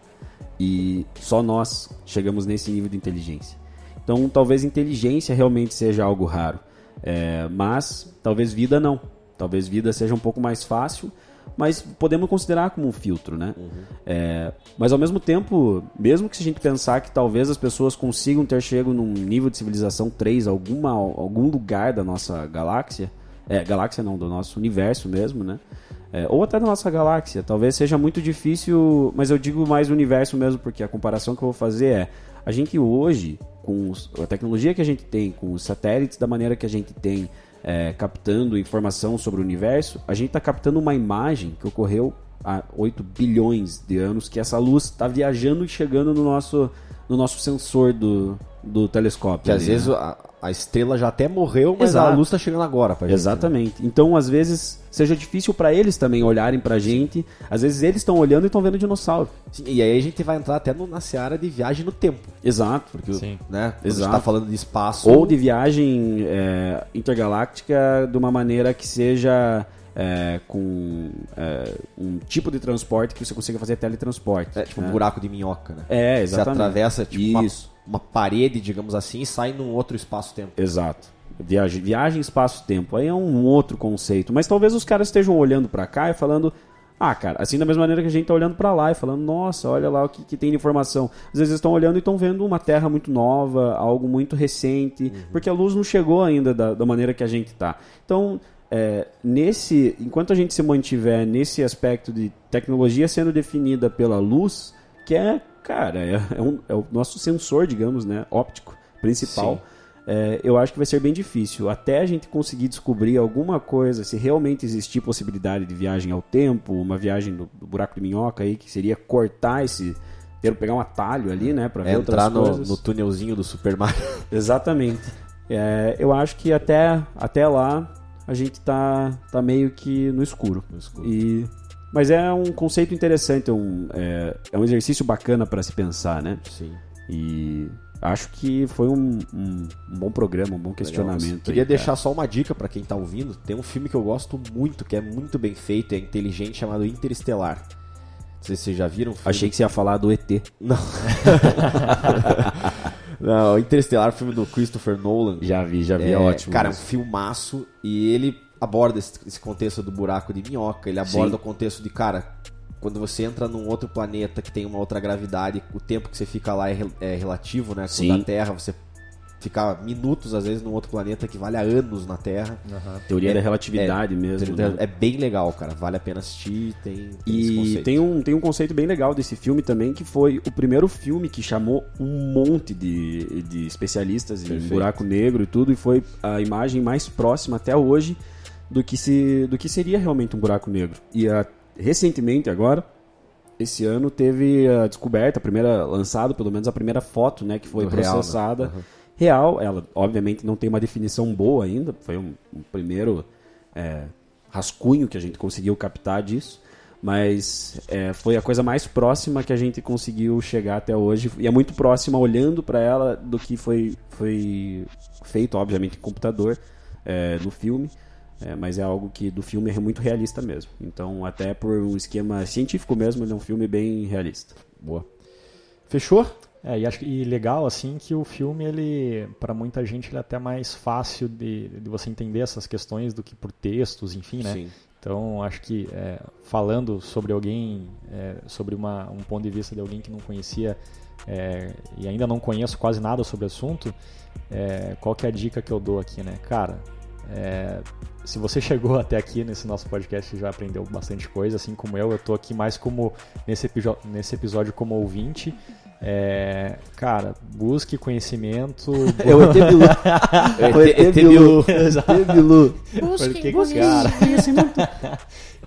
E só nós chegamos nesse nível de inteligência. Então, talvez inteligência realmente seja algo raro, é, mas talvez vida não. Talvez vida seja um pouco mais fácil, mas podemos considerar como um filtro, né? É, mas ao mesmo tempo, mesmo que se a gente pensar que talvez as pessoas consigam ter chego num nível de civilização 3, alguma, algum lugar da nossa galáxia, é, galáxia não, do nosso universo mesmo, né? É, ou até da nossa galáxia, talvez seja muito difícil, mas eu digo mais o universo mesmo, porque a comparação que eu vou fazer é, a gente hoje, com a tecnologia que a gente tem, com os satélites da maneira que a gente tem, é, captando informação sobre o universo, a gente está captando uma imagem que ocorreu há 8 bilhões de anos, que essa luz está viajando e chegando no nosso, no nosso sensor do, do telescópio. Que às ali, vezes né? a, a estrela já até morreu, mas Exato. a luz tá chegando agora pra gente. né? Exatamente. Então, às vezes, seja difícil para eles também olharem pra gente. Às vezes eles estão olhando e estão vendo dinossauro. Sim, e aí a gente vai entrar até no, na seara de viagem no tempo, Exato. Porque o- Sim. né? Quando a gente Exato. tá falando de espaço. Ou de viagem é, intergaláctica de uma maneira que seja é, com é, um tipo de transporte que você consiga fazer teletransporte. É, tipo né? um buraco de minhoca, né? É, Você exatamente. atravessa tipo, uma, uma parede, digamos assim, e sai num outro espaço-tempo. Exato. Viagem, viagem espaço-tempo. Aí é um outro conceito. Mas talvez os caras estejam olhando pra cá e falando. Ah, cara, assim da mesma maneira que a gente tá olhando pra lá e falando, nossa, olha lá o que, que tem de informação. Às vezes eles estão olhando e estão vendo uma terra muito nova, algo muito recente, porque a luz não chegou ainda da, da maneira que a gente tá. Então, é, nesse, enquanto a gente se mantiver nesse aspecto de tecnologia sendo definida pela luz, que é, cara, é, é um- é o nosso sensor, digamos, né, óptico principal. é, eu acho que vai ser bem difícil. Até a gente conseguir descobrir alguma coisa, se realmente existir possibilidade de viagem ao tempo, uma viagem do, do buraco de minhoca aí, que seria cortar esse. ter- pegar um atalho ali, né, pra ver Entrar outras no, coisas. no túnelzinho do Super Mario. Exatamente. É, eu acho que até, até lá a gente tá, tá meio que no escuro. E, mas é um conceito interessante, é um, é, é um exercício bacana para se pensar, né? Sim. E acho que foi um, um- um bom programa, um bom questionamento. Queria aí, deixar só uma dica pra quem tá ouvindo. Tem um filme que eu gosto muito, que é muito bem feito, é inteligente, chamado Interestelar. Não sei se vocês já viram. Achei que você ia falar do ET. Não. Não, Interestelar, filme do Christopher Nolan. Já vi, já vi, é, ótimo. Cara, é um filmaço e ele aborda esse, esse contexto do buraco de minhoca, ele aborda Sim. o contexto de, cara, quando você entra num outro planeta que tem uma outra gravidade, o tempo que você fica lá é, é relativo, né? Com Sim. da Terra, você fica minutos, às vezes, num outro planeta que vale a anos na Terra. Teoria é- da relatividade mesmo. né? É bem legal, cara. Vale a pena assistir. Tem, tem esse E conceito. tem um, tem um conceito bem legal desse filme também, que foi o primeiro filme que chamou um monte de, de especialistas em Perfeito. buraco negro e tudo, e foi a imagem mais próxima até hoje do que, se, do que seria realmente um buraco negro. E a- recentemente, agora, esse ano, teve a descoberta, a primeira, lançado pelo menos a primeira foto, né, que foi Do real, né? processada. Uhum. Real, ela obviamente não tem uma definição boa ainda, foi um, um primeiro é, rascunho que a gente conseguiu captar disso, Mas é, foi a coisa mais próxima que a gente conseguiu chegar até hoje. E é muito próxima, olhando para ela, do que foi, foi feito, obviamente, em computador, é, no filme. É, mas é algo que do filme é muito realista mesmo. Então, até por um esquema científico mesmo, ele é um filme bem realista. Boa. Fechou? É, e acho e legal assim que o filme ele para muita gente ele é até mais fácil de, de você entender essas questões do que por textos, enfim, né? Sim. Então acho que é, falando sobre alguém, é, sobre uma, um ponto de vista de alguém que não conhecia é, e ainda não conheço quase nada sobre o assunto, é, qual que é a dica que eu dou aqui, né? Cara, é, se você chegou até aqui nesse nosso podcast já aprendeu bastante coisa, assim como eu, eu tô aqui mais como nesse, nesse episódio como ouvinte. É, cara, busque conhecimento. É o ET Bilu. É o ET ET Bilu. ET Bilu. Porque, cara,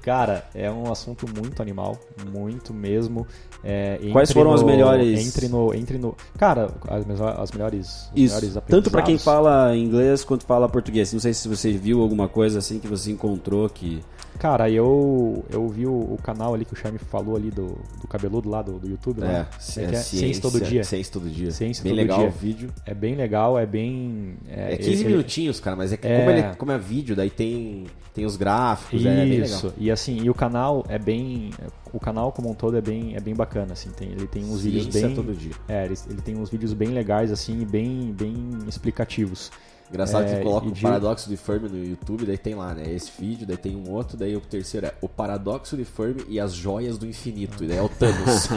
cara, é um assunto muito animal, muito mesmo. É, Quais foram as no- melhores- Entre no, entre no, cara, as, as melhores, os melhores Isso, tanto para quem fala inglês quanto fala português. Não sei se você viu alguma coisa assim que você encontrou que. Cara, eu eu vi o, o canal ali que o Charme falou ali do, do cabeludo lá do, do YouTube, É, né? ci- É é que é Ciência Todo Dia. Ciência todo dia. Ciência Bem Todo legal Dia. o vídeo. É bem legal, é bem... É 15 ele- minutinhos, cara, mas é que É. como, ele, como é vídeo, daí tem, tem os gráficos, é bem legal. Isso, e assim, e o canal é bem. O canal como um todo é bem, é bem bacana, assim. Tem, ele tem uns vídeos Ciência bem. todo dia. É, ele, ele tem uns vídeos bem legais, assim, e bem, bem explicativos. Engraçado É, que coloca o de- paradoxo de Fermi no YouTube, daí tem lá, né? Esse vídeo, daí tem um outro, daí o terceiro é o paradoxo de Fermi e as joias do infinito, e daí é o Thanos.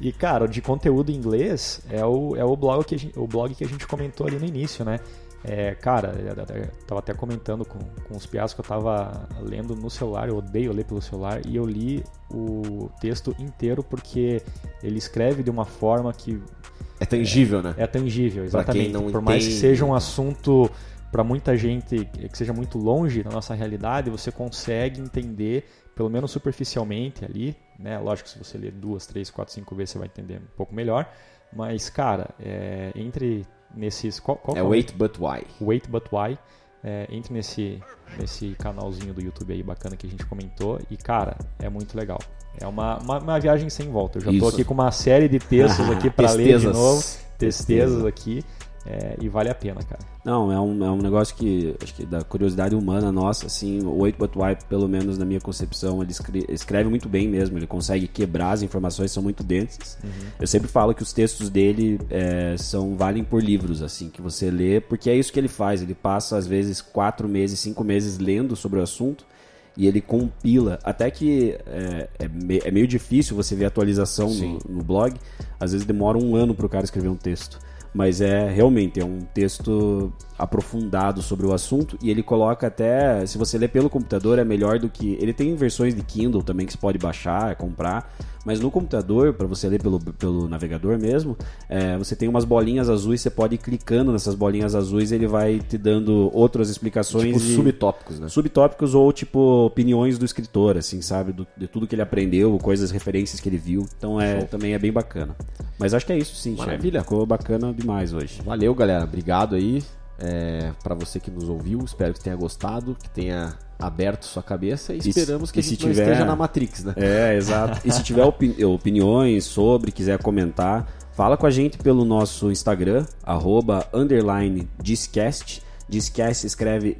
E, cara, o de conteúdo em inglês é o, é o, blog, que a gente, o blog que a gente comentou ali no início, né? É, cara, eu eu tava até comentando com, com os piados que eu tava lendo no celular, eu odeio ler pelo celular, e eu li o texto inteiro porque ele escreve de uma forma que é tangível, né? é tangível, exatamente. Por mais que entende. seja um assunto para muita gente que seja muito longe da nossa realidade, você consegue entender, pelo menos superficialmente ali, né? Lógico que se você ler duas, três, quatro, cinco vezes você vai entender um pouco melhor. Mas, cara, é, entre nesses. Qual, qual É o- Wait But Why. Wait But Why. É, entre nesse, nesse canalzinho do YouTube aí bacana que a gente comentou. E, cara, é muito legal. É uma, uma, uma viagem sem volta. Eu já tô Isso. aqui com uma série de textos aqui para ler de novo. Tristezas aqui. É, e vale a pena, cara. Não, é um, é um negócio que, acho que da curiosidade humana nossa, assim, o 8 But Why, pelo menos na minha concepção, ele escre- escreve muito bem mesmo, ele consegue quebrar as informações, são muito densas. Eu sempre falo que os textos dele é, são valem por livros, assim, que você lê, porque é isso que ele faz, ele passa às vezes quatro meses, cinco meses lendo sobre o assunto, e ele compila, até que é, é, me- é meio difícil você ver atualização no, no blog, às vezes demora um ano para o cara escrever um texto. Mas é realmente é um texto aprofundado sobre o assunto e ele coloca até, se você ler pelo computador é melhor do que ele tem versões de Kindle também que você pode baixar, comprar, mas no computador para você ler pelo, pelo navegador mesmo, é, você tem umas bolinhas azuis, você pode ir clicando nessas bolinhas azuis, ele vai te dando outras explicações Tipo e- subtópicos, né? subtópicos ou tipo opiniões do escritor, assim, sabe, do- de tudo que ele aprendeu, coisas, referências que ele viu. Então é também é bem bacana. Mas acho que é isso, sim. Maravilha. Ficou bacana demais hoje. Valeu, galera. Obrigado aí. É, para você que nos ouviu, espero que tenha gostado, que tenha aberto sua cabeça e se- esperamos que e a gente tiver- esteja na Matrix, né? É, exato. E se tiver opi- opiniões sobre, quiser comentar, fala com a gente pelo nosso Instagram, arroba, underline, Discast. Discast escreve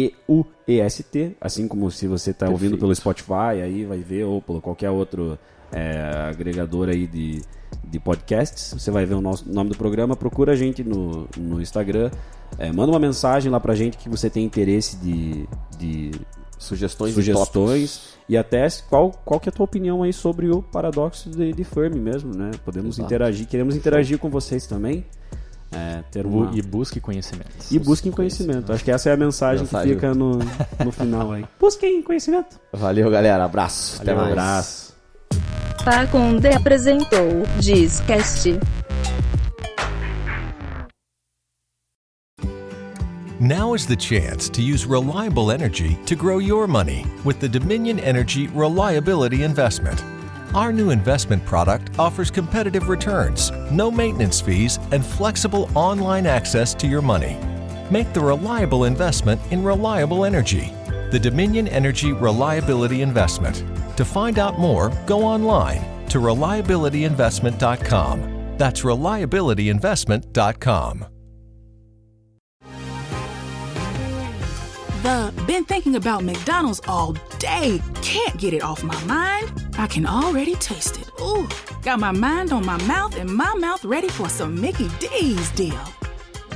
D-I-S-Q-U-E-S-T, assim como se você está ouvindo pelo Spotify, aí vai ver, ou pelo qualquer outro é, agregador aí de, de podcasts. Você vai ver o nosso nome do programa, procura a gente no, no Instagram, é, manda uma mensagem lá pra gente que você tem interesse de, de Sugestões, e sugestões tópicos. e até qual, qual que é a tua opinião aí sobre o paradoxo de, de Fermi mesmo, né? Podemos Exato. interagir, queremos interagir com vocês também. É, ter uma... E busque conhecimento. E busquem conhecimento. Acho que essa é a mensagem, Mensagem. que fica no, no final aí. Busquem conhecimento. Valeu, galera. Abraço. Até Valeu, mais. abraço. Faconde apresentou Discast. Now is the chance to use reliable energy to grow your money with the Dominion Energy Reliability Investment. Our new investment product offers competitive returns, no maintenance fees, and flexible online access to your money. Make the reliable investment in reliable energy. the Dominion Energy Reliability Investment. To find out more, go online to reliabilityinvestment.com. That's reliabilityinvestment.com. The been thinking about McDonald's all day. Can't get it off my mind. I can already taste it. Ooh, got my mind on my mouth and my mouth ready for some Mickey D's deal.